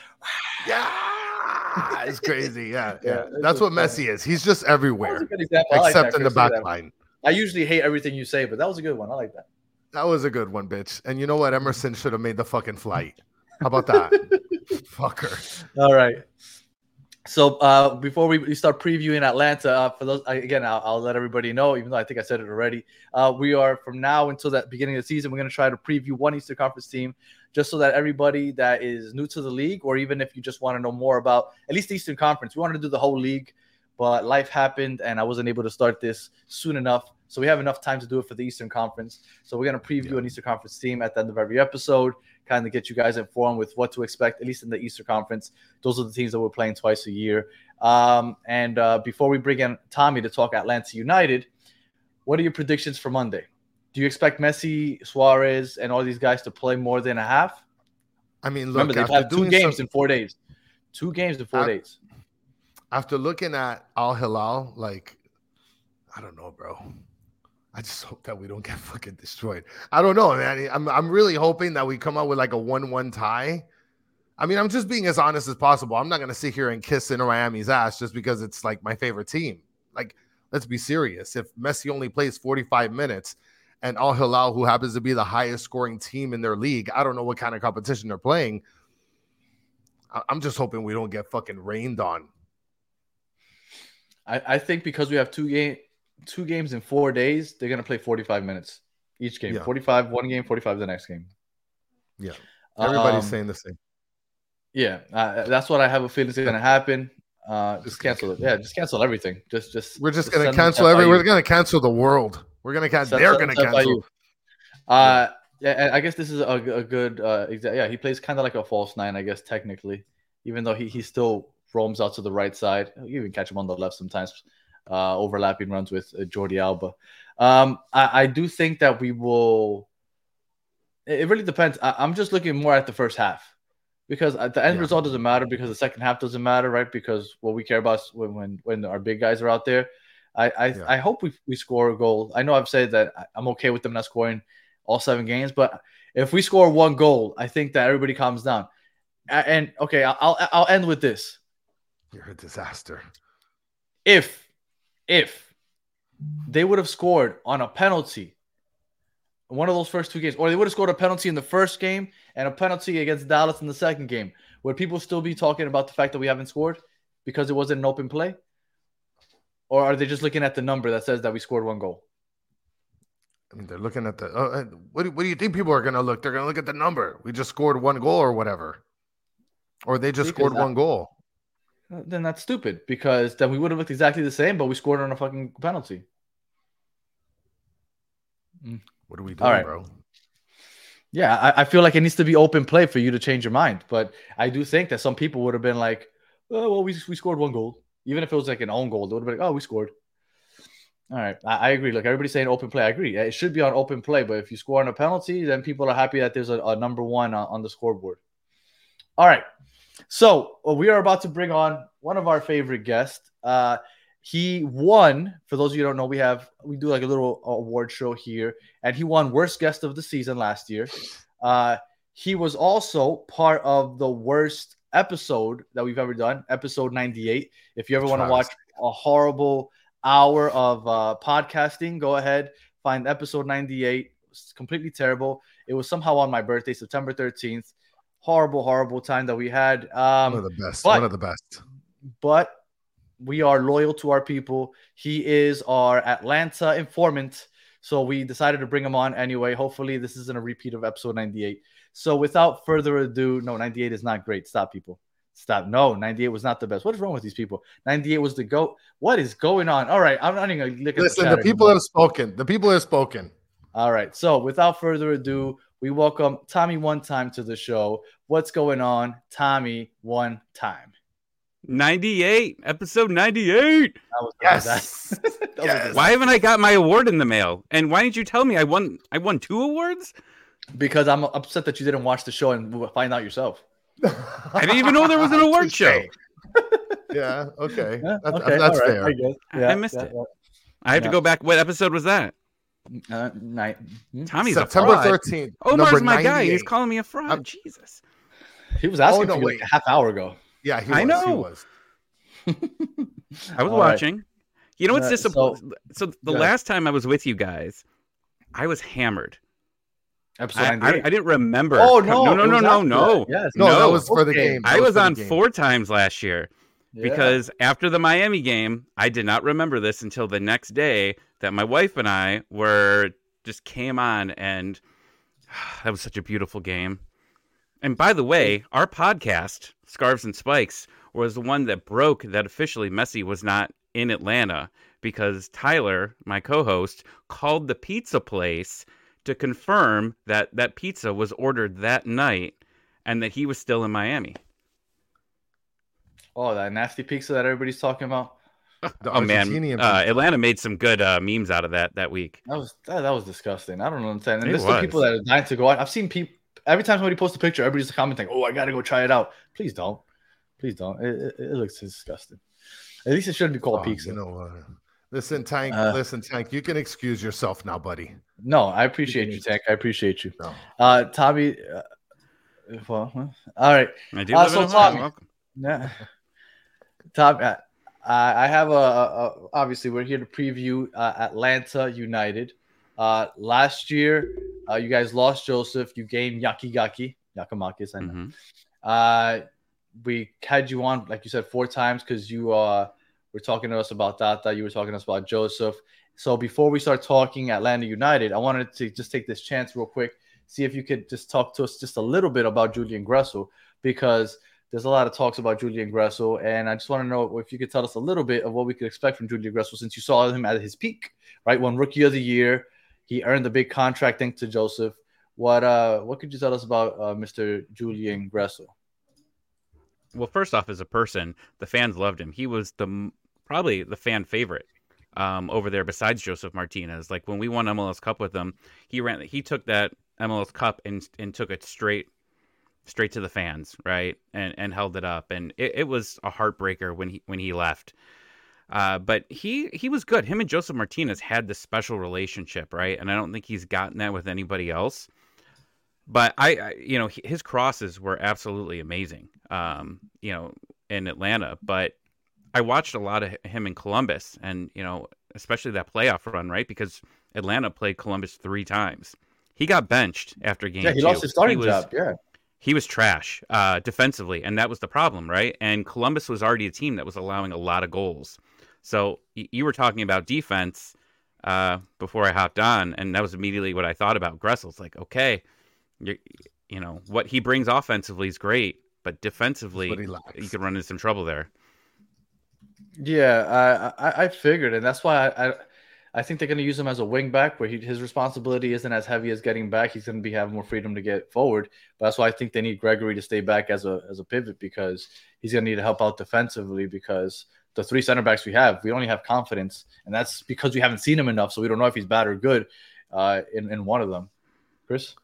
yeah, it's crazy. Yeah, (laughs) Yeah, yeah. That's what just Messi is. He's just everywhere. a good example. I like except in the. Back line. I usually hate everything you say, but that was a good one. I like that. That was a good one, bitch. And you know what? Emerson should have made the fucking flight. How about that? (laughs) Fucker. All right. So uh, before we we start previewing Atlanta, uh, for those again, I'll, I'll let everybody know. Even though I think I said it already, uh, we are from now until that beginning of the season. We're going to try to preview one Eastern Conference team, just so that everybody that is new to the league, or even if you just want to know more about at least the Eastern Conference, we wanted to do the whole league, but life happened and I wasn't able to start this soon enough. So we have enough time to do it for the Eastern Conference. So we're going to preview an Eastern Conference team at the end of every episode, kind of get you guys informed with what to expect, at least in the Easter Conference. Those are the teams that we're playing twice a year. Um, and uh, before we bring in Tommy to talk Atlanta United, what are your predictions for Monday? Do you expect Messi, Suarez, and all these guys to play more than a half? I mean, look, Remember, they've had two games some- in four days. Two games in four days. after looking at Al Hilal, like, I don't know, bro. I just hope that we don't get (laughs) fucking destroyed. I don't know, man. I'm I'm really hoping that we come out with like a one-one tie. I mean, I'm just being as honest as possible. I'm not gonna sit here and kiss Inter Miami's ass just because it's like my favorite team. Like, let's be serious. If Messi only plays 45 minutes and Al Hilal, who happens to be the highest scoring team in their league, I don't know what kind of competition they're playing. I'm just hoping we don't get fucking rained on. I, I think because we have two game two games in four days, they're gonna play 45 minutes each game. Yeah. 45 one game, 45 the next game. Yeah. Everybody's Um, saying the same. Yeah, uh, that's what I have a feeling is gonna happen. Uh, just Just cancel it. Yeah, just cancel everything. Just just We're just gonna cancel every. We're gonna cancel the world. We're gonna cancel. They're gonna cancel. Uh, yeah, I guess this is a, a good. Uh, exa- yeah, he plays kind of like a false nine, I guess technically, even though he he still roams out to the right side. You even catch him on the left sometimes, uh, overlapping runs with uh, Jordi Alba. Um, I, I do think that we will. It really depends. I, I'm just looking more at the first half because at the end Yeah. result doesn't matter because the second half doesn't matter, right? Because what we care about is when when, when our big guys are out there. I I, Yeah. I hope we, we score a goal. I know I've said that I'm okay with them not scoring all seven games, but if we score one goal, I think that everybody calms down. And okay, I'll I'll, I'll end with this. You're a disaster. If if they would have scored on a penalty one of those first two games, or they would have scored a penalty in the first game and a penalty against Dallas in the second game, would people still be talking about the fact that we haven't scored because it wasn't an open play? Or are they just looking at the number that says that we scored one goal? I mean, they're looking at the. Oh, uh, what, do, what do you think people are gonna look? They're gonna look at the number. We just scored one goal or whatever, or they just Because scored I- one goal. Then that's stupid because then we would have looked exactly the same, but we scored on a fucking penalty. Mm. What are we doing, All right. bro? Yeah, I, I feel like it needs to be open play for you to change your mind. But I do think that some people would have been like, oh, well, we, we scored one goal. Even if it was like an own goal, they would have been like, oh, we scored. All right. I, I agree. Look, everybody's saying open play. I agree. It should be on open play. But if you score on a penalty, then people are happy that there's a, a number one on, on the scoreboard. All right. So uh, we are about to bring on one of our favorite guests. Uh, he won. For those of you who don't know, we have we do like a little award show here, and he won worst guest of the season last year. Uh, he was also part of the worst episode that we've ever done, episode 98. If you ever want to watch a horrible hour of uh, podcasting, go ahead, find episode 98. It's completely terrible. It was somehow on my birthday, September 13th. Horrible, horrible time that we had. Um, one of the best. but- one of the best. but we are loyal to our people. He is our Atlanta informant. So we decided to bring him on anyway. Hopefully, this isn't a repeat of episode 98. So without further ado, no, 98 is not great. Stop, people. Stop. No, 98 was not the best. What is wrong with these people? 98 was the GOAT. What is going on? All right. I'm not even going to look at Listen, the, the people anymore. have spoken. The people have spoken. All right. So without further ado, we welcome Tommy one time to the show. What's going on, Tommy? One time. 98, episode 98. That was Yes. (laughs) that was a Yes. Why haven't I got my award in the mail? And why didn't you tell me I won I won two awards? Because I'm upset that you didn't watch the show and find out yourself. I didn't even know there was an (laughs) award show. (laughs) yeah. Okay. Yeah, That's, okay, that's all right, fair. I guess. I missed it. I have Yeah. to go back. What episode was that? Yeah. Uh, night. Hmm? Tommy's September a fraud. 13th. Omar's my guy. He's calling me a fraud. I'm- Jesus. He was asking Oh, no, for wait. like a half hour ago. Yeah, he was. I He know. was. (laughs) I was All right. watching. You know what's Uh, disappointing? So, the Yeah. last time I was with you guys, I was hammered. Episode I, I, I didn't remember. oh no, no, no, no, no, no. that. Yes. No, that was for the game. That I was for the on four times last year. Yeah. because after the Miami game, I did not remember this until the next day that my wife and I were just came on, and (sighs) that was such a beautiful game. And by the way, our podcast, Scarves and Spikes, was the one that broke that officially Messi was not in Atlanta because Tyler, my co-host, called the pizza place to confirm that that pizza was ordered that night and that he was still in Miami. Oh, that nasty pizza that everybody's talking about. The oh man, Argentinian uh. Atlanta made some good uh, memes out of that that week. That was that, that was disgusting. I don't understand. And It there's still was. people that are dying to go out. I've seen people every time somebody posts a picture, everybody's commenting, "Oh, I gotta go try it out." Please don't. Please don't. It, it, it looks disgusting. At least it shouldn't be called Oh, pizza. You know, uh, listen, Tank. Uh, listen, Tank. You can excuse yourself now, buddy. No, I appreciate you, Tank. I appreciate you. No. Uh, Tommy. Uh, well, huh? all right. I do Uh, live so in Atlanta. Tommy- Welcome. Yeah. (laughs) Tom, uh, I have a, a, obviously we're here to preview uh, Atlanta United. Uh, last year, uh, you guys lost Josef. You gained Yaki Gaki, Giakoumakis. I know. Mhm. Uh, we had you on, like you said, four times because you uh, were talking to us about Tata. You were talking to us about Josef. So before we start talking Atlanta United, I wanted to just take this chance real quick, see if you could just talk to us just a little bit about Julian Gressel because there's a lot of talks about Julian Gressel, and I just want to know if you could tell us a little bit of what we could expect from Julian Gressel since you saw him at his peak, right? One rookie of the year, he earned the big contract thanks to Josef. What uh, what could you tell us about uh, Mr. Julian Gressel? Well, first off, as a person, the fans loved him. He was the probably the fan favorite um, over there, besides Josef Martinez. Like when we won MLS Cup with him, he ran. He took that MLS Cup and and took it straight straight to the fans, right? And and held it up, and it, it was a heartbreaker when he when he left. Uh, but he he was good. Him and Josef Martinez had this special relationship, right? And I don't think he's gotten that with anybody else. But I, I you know, his crosses were absolutely amazing. Um, you know, in Atlanta, but I watched a lot of him in Columbus, and you know, especially that playoff run, right? Because Atlanta played Columbus three times. He got benched after game. Yeah, he two. lost his starting was, job. Yeah, he was trash uh, defensively, and that was the problem, right? And Columbus was already a team that was allowing a lot of goals. So y- you were talking about defense uh, before I hopped on, and that was immediately what I thought about Gressel. It's like, okay, you you know what he brings offensively is great, but defensively, he you could run into some trouble there. yeah, I I, I figured, and that's why I. I I think they're going to use him as a wing back, where he, his responsibility isn't as heavy as getting back. He's going to be having more freedom to get forward. But that's why I think they need Gregore to stay back as a as a pivot because he's going to need to help out defensively. Because the three center backs we have, we only have confidence, and that's because we haven't seen him enough, so we don't know if he's bad or good uh, in in one of them. Chris,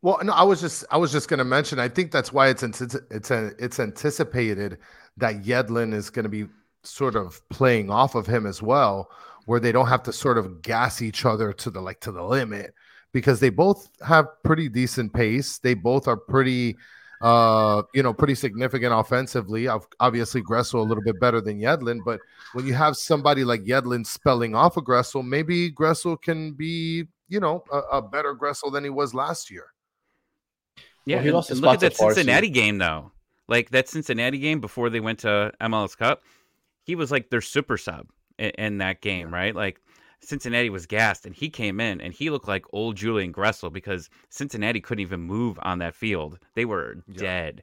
Well, no, I was just I was just going to mention. I think that's why it's it's it's anticipated that Yedlin is going to be sort of playing off of him as well, where they don't have to sort of gas each other to the like to the limit because they both have pretty decent pace. They both are pretty, uh, you know, pretty significant offensively. Ob- Obviously, Gressel a little bit better than Yedlin, but when you have somebody like Yedlin spelling off of Gressel, maybe Gressel can be, you know, a, a better Gressel than he was last year. Yeah, he lost look at that to Farsi. Cincinnati game though. Like that Cincinnati game before they went to MLS Cup, he was like their super sub in, in that game, right? Like Cincinnati was gassed, and he came in and he looked like old Julian Gressel because Cincinnati couldn't even move on that field; they were Yeah. dead,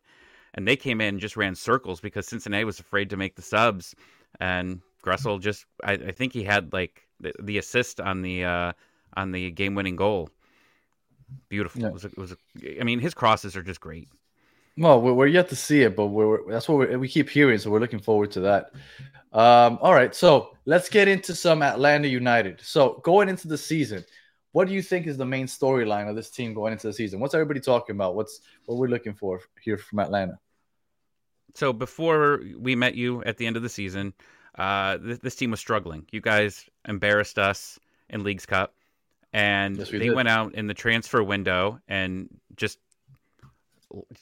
and they came in and just ran circles because Cincinnati was afraid to make the subs, and Gressel (laughs) just I, I think he had like the, the assist on the uh, on the game winning goal. Beautiful. Yeah. It was, a, it was a, I mean, his crosses are just great. Well, we're, we're yet to see it, but we're that's what we're, we keep hearing, so we're looking forward to that. Um, all right, so let's get into some Atlanta United. So going into the season, what do you think is the main storyline of this team going into the season? What's everybody talking about? What's what we're looking for here from Atlanta? So before we met you at the end of the season, uh, th- this team was struggling. You guys embarrassed us in Leagues Cup, and Yes, we they did. went out in the transfer window and just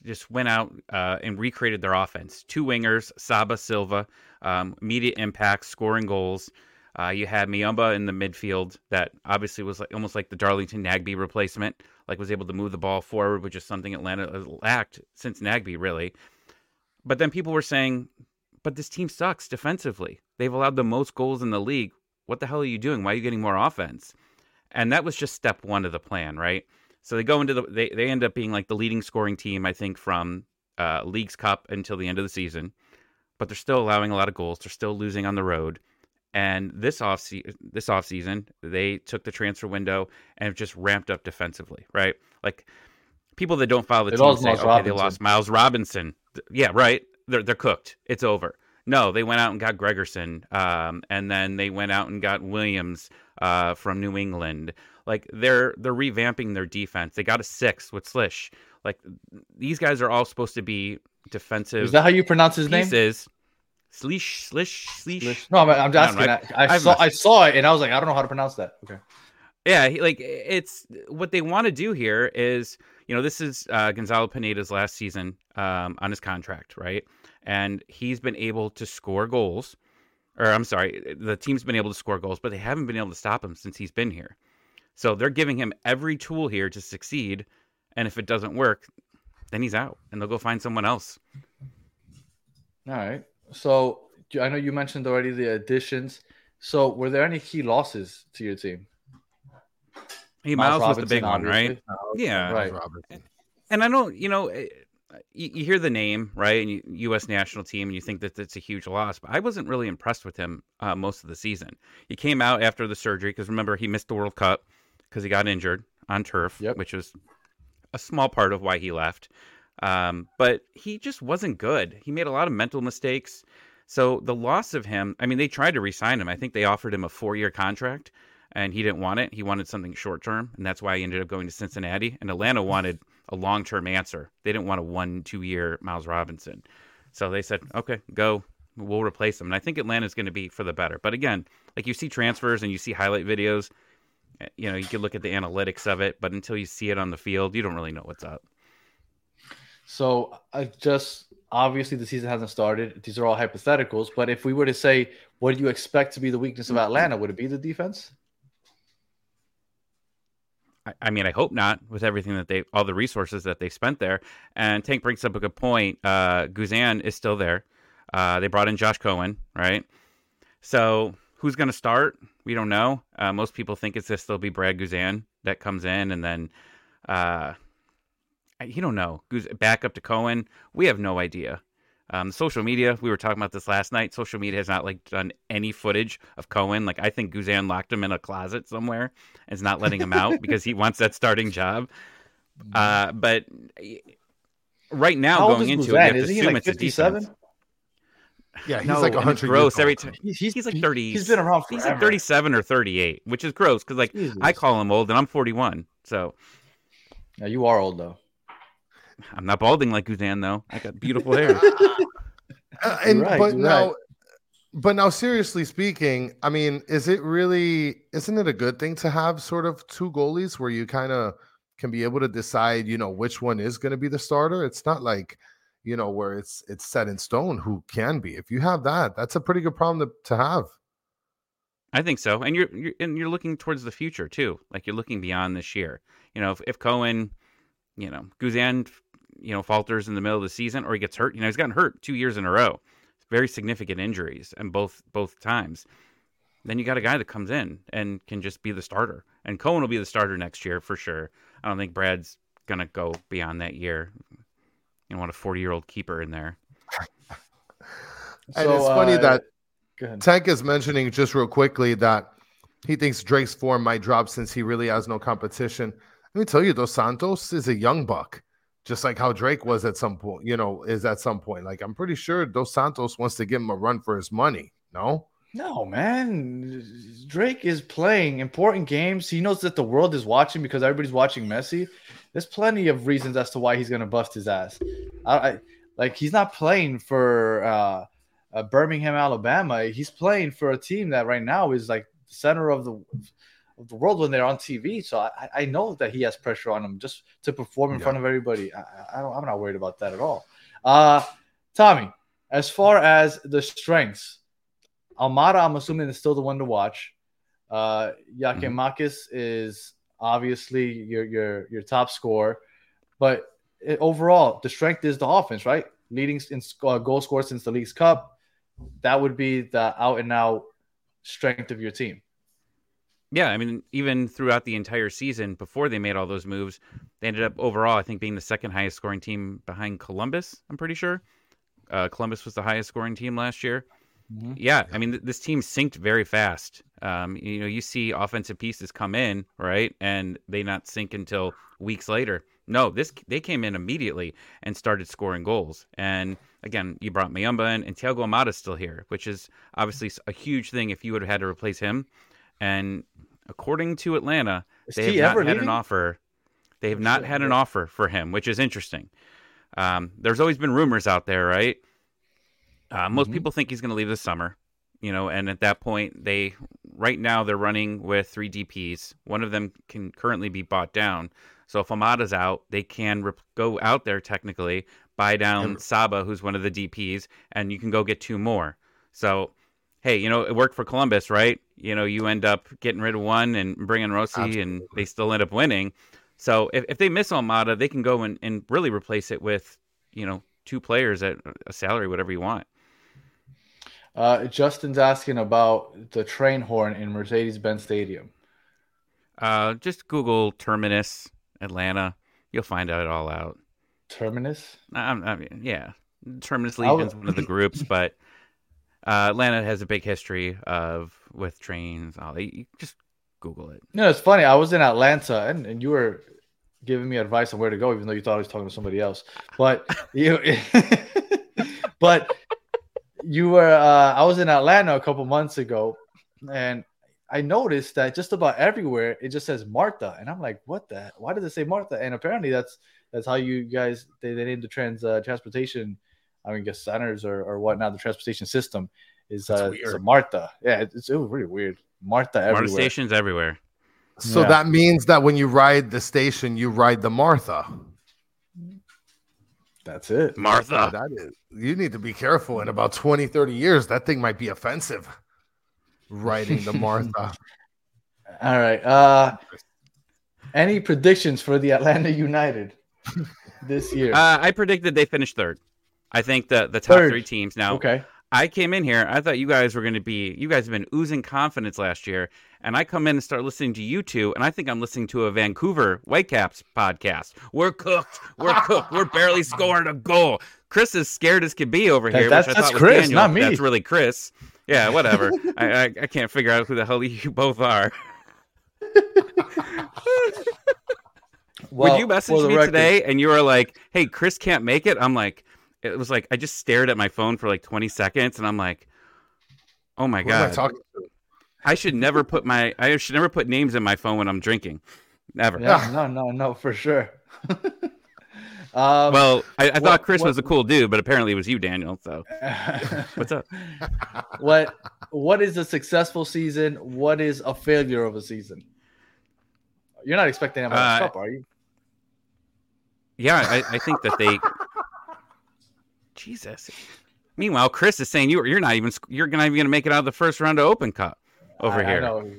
just went out uh, and recreated their offense. Two wingers, Saba Silva, um, immediate impact, scoring goals. Uh, you had Muyumba in the midfield that obviously was like, almost like the Darlington Nagbe replacement, like was able to move the ball forward, which is something Atlanta lacked since Nagby, really. But then people were saying, but this team sucks defensively. They've allowed the most goals in the league. What the hell are you doing? Why are you getting more offense? And that was just step one of the plan, right? So they go into the they, they end up being like the leading scoring team, I think, from uh, Leagues Cup until the end of the season. But they're still allowing a lot of goals. They're still losing on the road. And this off se- this off season, they took the transfer window and have just ramped up defensively, right? Like people that don't follow the They team say, okay, they lost Miles Robinson. Yeah, right. They're they're cooked. It's over. No, they went out and got Gregersen, um, and then they went out and got Williams uh, from New England. Like they're they're revamping their defense. They got a six with Slisz. Like these guys are all supposed to be defensive Is that how you pronounce his name? pieces. Slisz, slish, slish. No, I'm, I'm just asking. know. I, I I've saw messed- I saw it and I was like, I don't know how to pronounce that. Okay. Yeah, like it's what they want to do here is, you know, this is uh, Gonzalo Pineda's last season um, on his contract, right? And he's been able to score goals, or I'm sorry, the team's been able to score goals, but they haven't been able to stop him since he's been here. So they're giving him every tool here to succeed, and if it doesn't work, then he's out, and they'll go find someone else. All right. So I know you mentioned already the additions. So were there any key losses to your team? Hey, Miles, was the big one, right? obviously. Yeah, Right. And I don't, you know, eh, you, you hear the name, right, and you, U.S. national team, and you think that that's a huge loss. But I wasn't really impressed with him uh, most of the season. He came out after the surgery because remember he missed the World Cup because he got injured on turf, Yep. which was a small part of why he left. Um, but he just wasn't good. He made a lot of mental mistakes. So the loss of him, I mean, they tried to re-sign him. I think they offered him a four-year contract, and he didn't want it. He wanted something short-term, and that's why he ended up going to Cincinnati. And Atlanta (laughs) wanted a long-term answer. They didn't want a one, two-year Miles Robinson. So they said, "Okay, go. We'll replace him." And I think Atlanta's going to be for the better. But again, like you see transfers and you see highlight videos, you know, you can look at the analytics of it, but until you see it on the field, you don't really know what's up. So I just obviously the season hasn't started. These are all hypotheticals. But if we were to say, what do you expect to be the weakness of Atlanta? Would it be the defense? I, I mean, I hope not with everything that they, all the resources that they spent there. And Tank brings up a good point. Uh, Guzan is still there. Uh, they brought in Josh Cohen, right? So who's going to start? We don't know. Uh, most people think it's going There'll be Brad Guzan that comes in, and then uh, you don't know. Guz- back up to Cohen. We have no idea. Um, social media, we were talking about this last night. Social media has not like done any footage of Cohen. Like I think Guzan locked him in a closet somewhere and is not letting him out (laughs) because he wants that starting job. Uh, but right now, How going into it, you have Guzan? to Is he assume like it's the 57? Defense. Yeah, he's no, like and 100 gross years every time. He's, He's like 30. He's been around He's like 37 or 38, which is gross because like Jesus. I call him old and I'm 41, so Yeah, you are old though. I'm not balding like Guzan though. I got beautiful hair. (laughs) Uh, and right, but now right. but now seriously speaking i mean is it really isn't it a good thing to have sort of two goalies where you kind of can be able to decide you know which one is going to be the starter it's not like you know where it's it's set in stone who can be if you have that that's a pretty good problem to, to have I think so, and you're, you're and you're looking towards the future too. Like you're looking beyond this year. You know, if, if Cohen, you know, Guzan, you know, falters in the middle of the season or he gets hurt. You know, he's gotten hurt two years in a row, very significant injuries, and both both times. Then you got a guy that comes in and can just be the starter, and Cohen will be the starter next year for sure. I don't think Brad's gonna go beyond that year. You don't want a forty year old keeper in there. and So, it's funny uh, that tank is mentioning just real quickly that he thinks drake's form might drop since he really has no competition. Let me tell you dos santos is a young buck just like how drake was at some point you know is at some point. Like i'm pretty sure dos santos wants to give him a run for his money no No, man. Drake is playing important games. He knows that the world is watching because everybody's watching Messi. There's plenty of reasons as to why he's gonna bust his ass. I, I like he's not playing for uh, uh, Birmingham, Alabama. He's playing for a team that right now is like the center of the of the world when they're on TV. So I, I know that he has pressure on him just to perform in Yeah. front of everybody. I, I don't, I'm not worried about that at all. Uh, Tommy, as far as the strengths, Almada, I'm assuming is still the one to watch. Uh, Giakoumakis is obviously your your your top scorer, but it, overall, the strength is the offense, right? Leading in uh, goal score since the League's Cup, that would be the out and out strength of your team. Yeah, I mean, even throughout the entire season before they made all those moves, they ended up overall, I think, being the second highest scoring team behind Columbus. I'm pretty sure. Uh, Columbus was the highest scoring team last year. Mhm. yeah, I mean, th- this team synced very fast. Um, you know, you see offensive pieces come in, right, and they not sync until weeks later. No, this they came in immediately and started scoring goals. And again, you brought Muyumba in, and Thiago Almada's still here, which is obviously a huge thing if you would have had to replace him. And according to Atlanta, Is they have not had leaving? an offer. They have not had an offer for him, which is interesting. Um, there's always been rumors out there, right? Uh, most Mhm. people think he's going to leave this summer, you know, and at that point, they right now they're running with three DPS. One of them can currently be bought down. So if Almada's out, they can rep- go out there technically, buy down And- Saba, who's one of the DPs, and you can go get two more. So, hey, you know, it worked for Columbus, right? You know, you end up getting rid of one and bringing Rossi, and they still end up winning. So if, if they miss Almada, they can go and, and really replace it with, you know, two players at a salary, whatever you want. Uh, Justin's asking about the train horn in Mercedes-Benz Stadium. Uh, just Google Terminus Atlanta. You'll find it all out. Terminus. I, I mean, yeah, Terminus Legion's one of the groups, but uh, Atlanta has a big history of with trains. All you just Google it. No, it's funny. I was in Atlanta, and, and you were giving me advice on where to go, even though you thought I was talking to somebody else. But you, (laughs) but you were. Uh, I was in Atlanta a couple months ago, and I noticed that just about everywhere it just says Martha, and I'm like, what the? Why does it say Martha? And apparently that's that's how you guys they, they named the trans uh, transportation. I mean, guess centers or, or whatnot. The transportation system is uh, it's a. Martha. Yeah, it's, it was really weird. Martha Marta everywhere. stations everywhere. So Yeah. that means that when you ride the station, you ride the Martha. That's it. Martha. That is, you need to be careful. In about 20, 30 years, that thing might be offensive. Writing the Martha. (laughs) All right. Uh, any predictions for the Atlanta United this year? Uh, I predicted they finished third. I think the the top Third. three teams now. okay. I came in here. I thought you guys were going to be. You guys have been oozing confidence last year, and I come in and start listening to you two, and I think I'm listening to a Vancouver Whitecaps podcast. We're cooked. We're cooked. We're barely (laughs) scoring a goal. Chris is scared as could be over here. that's- which I that's thought was Chris, Daniel. not me. That's really Chris. Yeah, whatever. (laughs) I, I I can't figure out who the hell you both are. (laughs) Well, Would you message me record- today and you were like, "Hey, Chris can't make it"? I'm like, it was like I just stared at my phone for like 20 seconds, and I'm like, "Oh my Who am I god, talking to? I should never put my I should never put names in my phone when I'm drinking, never." Yeah, no, no, no, for sure. (laughs) um, Well, I, I What- thought Chris what- was a cool dude, but apparently it was you, Daniel. So (laughs) what's up? what what is a successful season? What is a failure of a season? You're not expecting MLS Uh, Cup, are you? Yeah, I, I think that they. Jesus. Meanwhile, Chris is saying you you're not even you're not even gonna make it out of the first round of Open Cup over I, I here. know.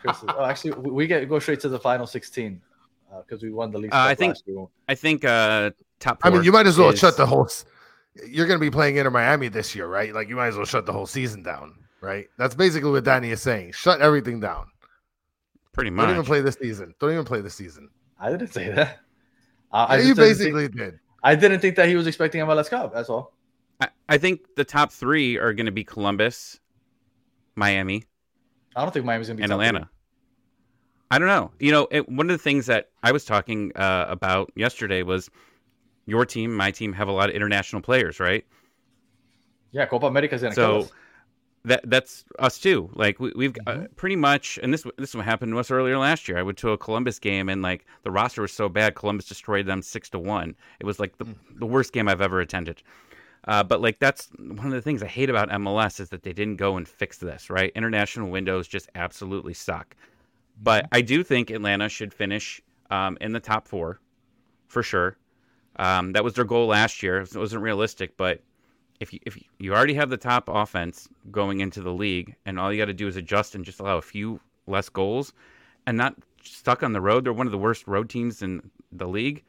Chris is, oh, actually, we we get go straight to the final 16 because we won the league. Uh, I think- I think uh top. I mean, you might as well is- shut the whole. You're going to be playing Inter Miami this year, right? Like, you might as well shut the whole season down, right? That's basically what Danny is saying. Shut everything down. pretty much. Don't even play this season. Don't even play this season. I didn't say that. I, I Yeah, just you didn't basically think, did. I didn't think that he was expecting MLS Cup. That's all. I, I think the top three are going to be Columbus, Miami, I don't think Miami's gonna be and top Atlanta. I don't know. You know, it, one of the things that I was talking uh, about yesterday was your team, my team, have a lot of international players, right? Yeah, Copa America's gonna So that that's us too. Like we, we've uh, Mm-hmm. pretty much, and this this what happened to us earlier last year. I went to a Columbus game, and like the roster was so bad, Columbus destroyed them six to one. It was like the Mm. the worst game I've ever attended. Uh, but like that's one of the things I hate about MLS is that they didn't go and fix this. Right, international windows just absolutely suck. But I do think Atlanta should finish um, in the top four, for sure. Um, that was their goal last year. It wasn't realistic, but if you, if you- you already have the top offense going into the league, and all you got to do is adjust and just allow a few less goals, and not stuck on the road, they're one of the worst road teams in the league.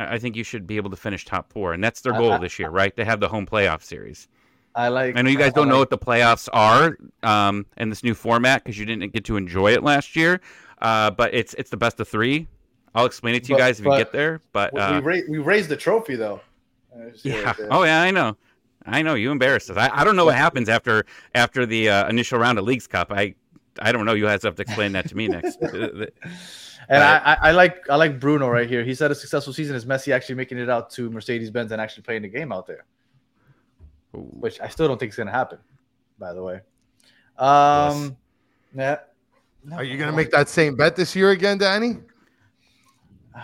I think you should be able to finish top four, and that's their goal I- this year, right? They have the home playoff series. I like. I know you guys don't know like- what the playoffs are um, in this new format because you didn't get to enjoy it last year. Uh, but it's it's the best of three. I'll explain it to you But- guys if you get there. But We, uh, we, ra- we raised the trophy though. Yeah, oh yeah, I know. I know you embarrassed us. I, I don't know what happens after after the uh, initial round of Leagues Cup. I I don't know. You guys have to explain that to me next. (laughs) And I, I, I like I like Bruno right here. He said a successful season is Messi actually making it out to Mercedes Benz and actually playing the game out there, which I still don't think is going to happen. By the way, um, yeah. Are you gonna make that same bet this year again, Danny? (sighs)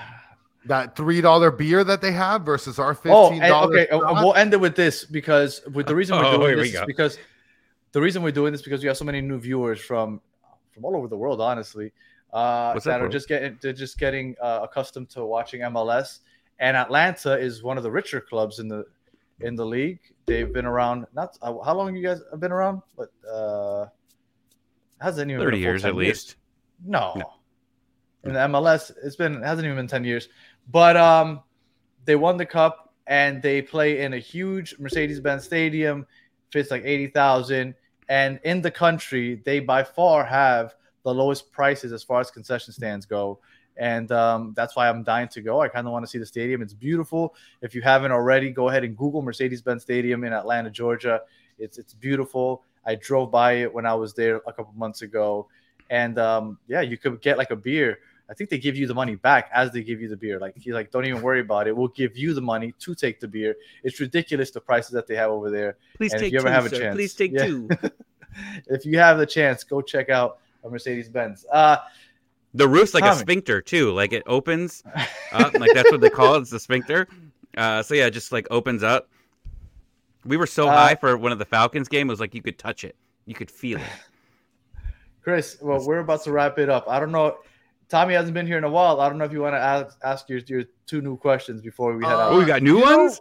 That three dollar beer that they have versus our Oh, fifteen and, dollars. okay. uh, We'll end it with this because with the reason we're Oh, doing here we this is because the reason we're doing this because we have so many new viewers from from all over the world, honestly, uh, What's that are just getting they're just getting uh, accustomed to watching MLS. And Atlanta is one of the richer clubs in the in the league. They've been around. Not uh, how long you guys have been around, but uh, hasn't even been Thirty years 10 at least. No. No. In the MLS, it's been it hasn't even been 10 years. But um they won the cup and they play in a huge Mercedes-Benz stadium, fits like 80,000 and in the country, they by far have the lowest prices as far as concession stands go. And um, that's why I'm dying to go. I kind of want to see the stadium. It's beautiful. If you haven't already, go ahead and Google Mercedes-Benz Stadium in Atlanta, Georgia. It's it's beautiful. I drove by it when I was there a couple months ago, and um, yeah, you could get like a beer. I think they give you the money back as they give you the beer. Like he's like, don't even worry about it. We'll give you the money to take the beer. It's ridiculous the prices that they have over there. Please And if take you ever two, have a sir. chance, Please take yeah. two. (laughs) if you have the chance, go check out a Mercedes Benz. Uh, The roof's like a Tommy. sphincter too. Like it opens (laughs) up. Like that's what they call it. It's the sphincter. Uh, so yeah, it just like opens up. We were so Uh, high for one of the Falcons game. It was like you could touch it. You could feel it. (laughs) Chris, well, we're about to wrap it up. I don't know. Tommy hasn't been here in a while. I don't know if you want to ask, ask your, your two new questions before we head Uh, out. Oh, we got new you know- ones.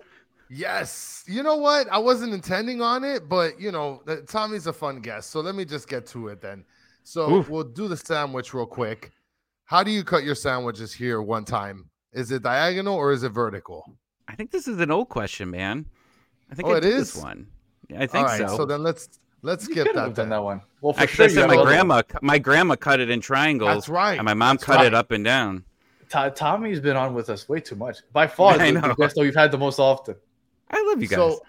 Yes. You know what? I wasn't intending on it, but you know, Tommy's a fun guest. So let me just get to it then. So Oof. we'll do the sandwich real quick. How do you cut your sandwiches here one time? Is it diagonal or is it vertical? I think this is an old question, man. I think Oh, I it did is? this one. I think All right, so. then let's let's You skip that. done then. that one. Well, for Actually, sure, I said my other- grandma. My grandma cut it in triangles. That's right. And my mom That's cut right. it up and down. To- Tommy's been on with us way too much. By far, (laughs) I the, know. the guest that we've had the most often. I love you guys. So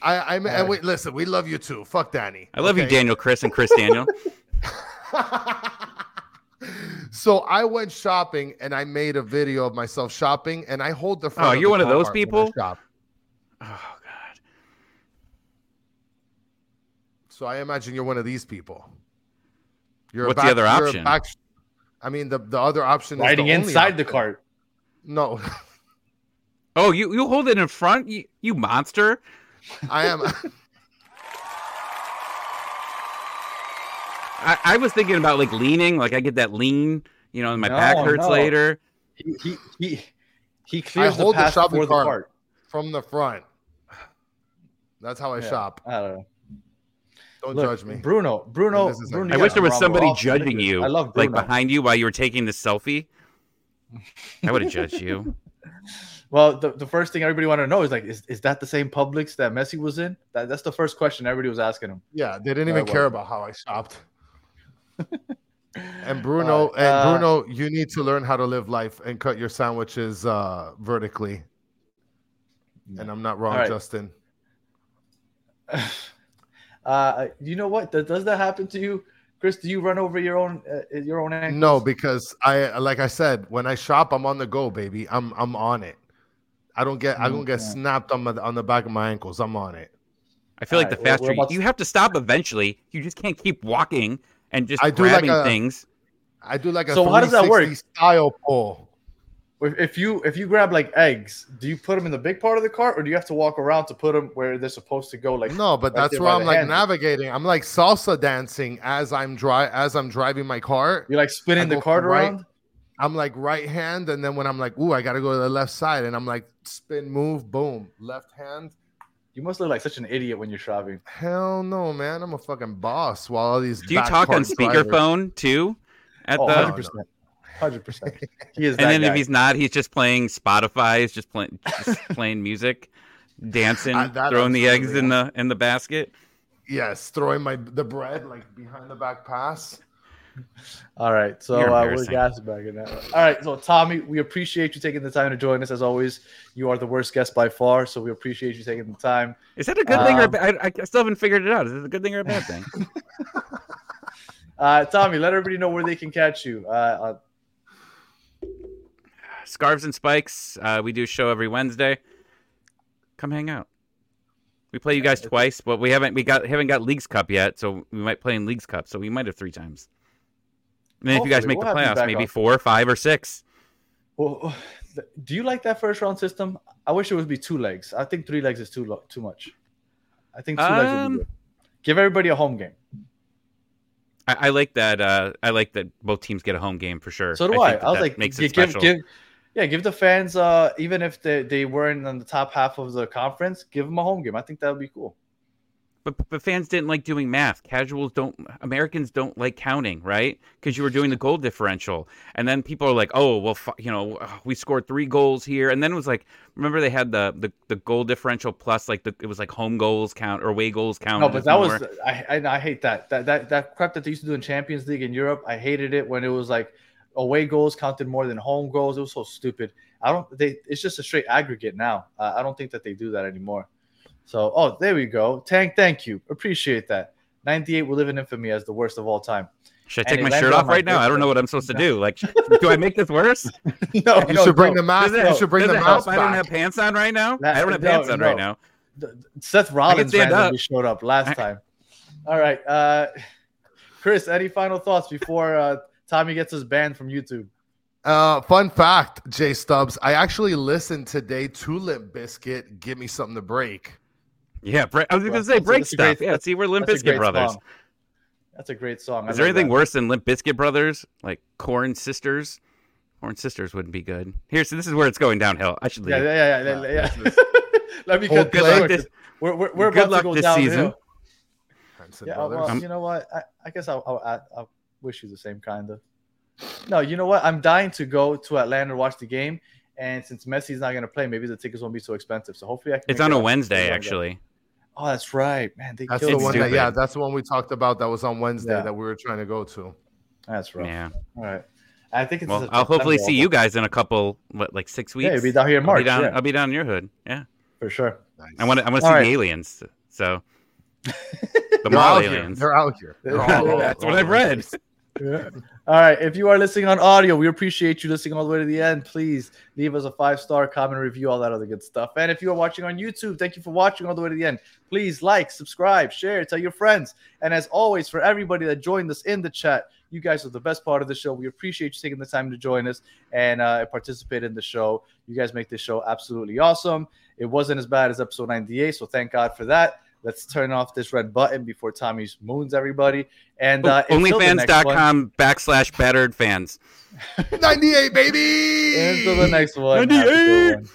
I I and right. wait, listen, we love you too. Fuck Danny. I love you, okay? Daniel, Chris, and Chris Daniel. (laughs) (laughs) so I went shopping and I made a video of myself shopping and I hold the oh, front Oh, you're one of those car when I people? shop. Oh God. So I imagine you're one of these people. You're a What's the other option? back- I mean, the, the other option Riding is the only inside the cart. No, Oh, you you hold it in front, you, you monster. I am. (laughs) I, I was thinking about like leaning, like I get that lean, you know, and my back hurts no. later. He he he, he clears the hold the path shopping for the cart. cart. from the front. That's how I Yeah. shop. I don't know. Don't Look, judge me. Bruno, Bruno, Bruno. I wish there was somebody Ross judging you, I love like behind you while you were taking the selfie. I would have judged you. (laughs) Well, the, the first thing everybody wanted to know is like, is, is that the same Publix that Messi was in? That, that's the first question everybody was asking him. Yeah, they didn't even it care wasn't. about how I shopped. (laughs) and Bruno, Alright, and uh, Bruno, you need to learn how to live life and cut your sandwiches uh, vertically. And I'm not wrong, Alright. Justin. (laughs) Uh, you know what? Does, does that happen to you, Chris? Do you run over your own uh, your own ankles? No, because I like I said, when I shop, I'm on the go, baby. I'm I'm on it. I don't get I don't get yeah. snapped on my on the back of my ankles. I'm on it. I feel like Alright, the faster you, to- you have to stop eventually. You just can't keep walking and just I do like grabbing a- things. I do like a So how does that work? Style pull. If, if you if you grab like eggs, do you put them in the big part of the cart, or do you have to walk around to put them where they're supposed to go? Like No, but right that's there where I'm like handle? navigating. I'm like salsa dancing as I'm dri- as I'm driving my cart. you're like spinning I the cart right- around. I'm like right hand, and then when I'm like, ooh, I gotta go to the left side, and I'm like spin, move, boom, left hand. You must look like such an idiot when you're shopping. Hell no, man, I'm a fucking boss. While all these Do you talk on speakerphone too? At Oh, the 100 percent, hundred percent. He is. and that then if he's not, he's just playing Spotify. He's just playing just (laughs) playing music, dancing, that throwing the eggs in the in the basket. Yes, throwing my the bread like behind the back pass. (laughs) All right, so uh, we're embarrassing. gas bagging that. All right, so Tommy, we appreciate you taking the time to join us as always. You are the worst guest by far, so we appreciate you taking the time. Is that a good thing or a Um, ba- I, I still haven't figured it out. Is it a good thing or a bad thing? (laughs) Uh, Tommy, let everybody know where they can catch you. Uh, Scarves and Spikes. Uh, we do a show every Wednesday. Come hang out. We play you guys twice, but we haven't we got haven't got Leagues Cup yet, so we might play in Leagues Cup. So we might have three times. And then if you guys make we'll the playoffs, maybe on. four, five, or six. well, do you like that first round system? I wish it would be two legs. I think three legs is too lo- too much. I think two legs would Um, be good. Give everybody a home game. I, I like that. Uh, I like that both teams get a home game for sure. So do I. think that I was like, makes gi- it give, special. give, yeah, give the fans, uh, even if they, they weren't in the top half of the conference, give them a home game. I think that would be cool. But, but fans didn't like doing math. Casuals don't. Americans don't like counting, right? Because you were doing the goal differential, and then people are like, "Oh, well, you know, uh, we scored three goals here," and then it was like, remember they had the the, the goal differential plus like the it was like home goals count or away goals count. No, but that was I, I I hate that that that that crap that they used to do in Champions League in Europe. I hated it when it was like away goals counted more than home goals. It was so stupid. I don't. They it's just a straight aggregate now. Uh, I don't think that they do that anymore. So oh, there we go. Tank, thank you. Appreciate that. 98 will live in infamy as the worst of all time. Should I take it my shirt off right now? I don't know what I'm supposed to do. Like, do I make this worse? (laughs) no, You should bring the mask. Does it, You should bring does the mask I don't have pants on right now. That- I don't have no, pants on right now. Seth Rollins stand randomly up. showed up last time. All right, uh, Chris. Any final thoughts before uh, Tommy gets us banned from YouTube? Uh, fun fact, Jay Stubbs. I actually listened today to Limp Bizkit. Give me something to break. Yeah, bre- I was going to say break that's a great- stuff. Yeah, see, we're Limp That's Bizkit brothers. song. That's a great song. I Is there anything that. worse than Limp Bizkit brothers? Like Korn Sisters? Corn Sisters wouldn't be good. Here, so this is where it's going downhill. I should leave. Yeah, yeah, yeah, yeah. yeah, this yeah. (laughs) Let me Hold cut this play. This- We're, we're, we're Good about luck to go this downhill. season. Hanson Yeah, Brothers. well, I'm- you know what? I, I guess I'll, I'll, I'll, I'll wish you the same kind of. No, you know what? I'm dying to go to Atlanta to watch the game, and since Messi's not going to play, maybe the tickets won't be so expensive. So hopefully, I can. It's on it a out. Wednesday, actually. Oh, that's right, man. They That's the one that, yeah, that's the one we talked about. That was on Wednesday Yeah. that we were trying to go to. That's right. Yeah. All right. I think it's. Well, a I'll hopefully see you guys in a couple, what, like six weeks? Yeah, you'll be down here in I'll March. be down. yeah, I'll be down in your hood. Yeah. for sure. Nice. I want to. I want to see All right. the aliens. So (laughs) the They're mall out here. aliens. They're out here. (laughs) They're all- That's what I've read. Yeah. All right. If you are listening on audio, we appreciate you listening all the way to the end. Please leave us a five star comment review, all that other good stuff. And if you are watching on YouTube, thank you for watching all the way to the end. Please like, subscribe, share, tell your friends. And as always, for everybody that joined us in the chat, you guys are the best part of the show. We appreciate you taking the time to join us and uh, participate in the show. You guys make this show absolutely awesome. It wasn't as bad as episode 98, so thank God for that. Let's turn off this red button before Tommy moons everybody. And uh, until the Onlyfans.com backslash battered fans. (laughs) 98, baby. Until the next one. have a good (laughs) 98. one.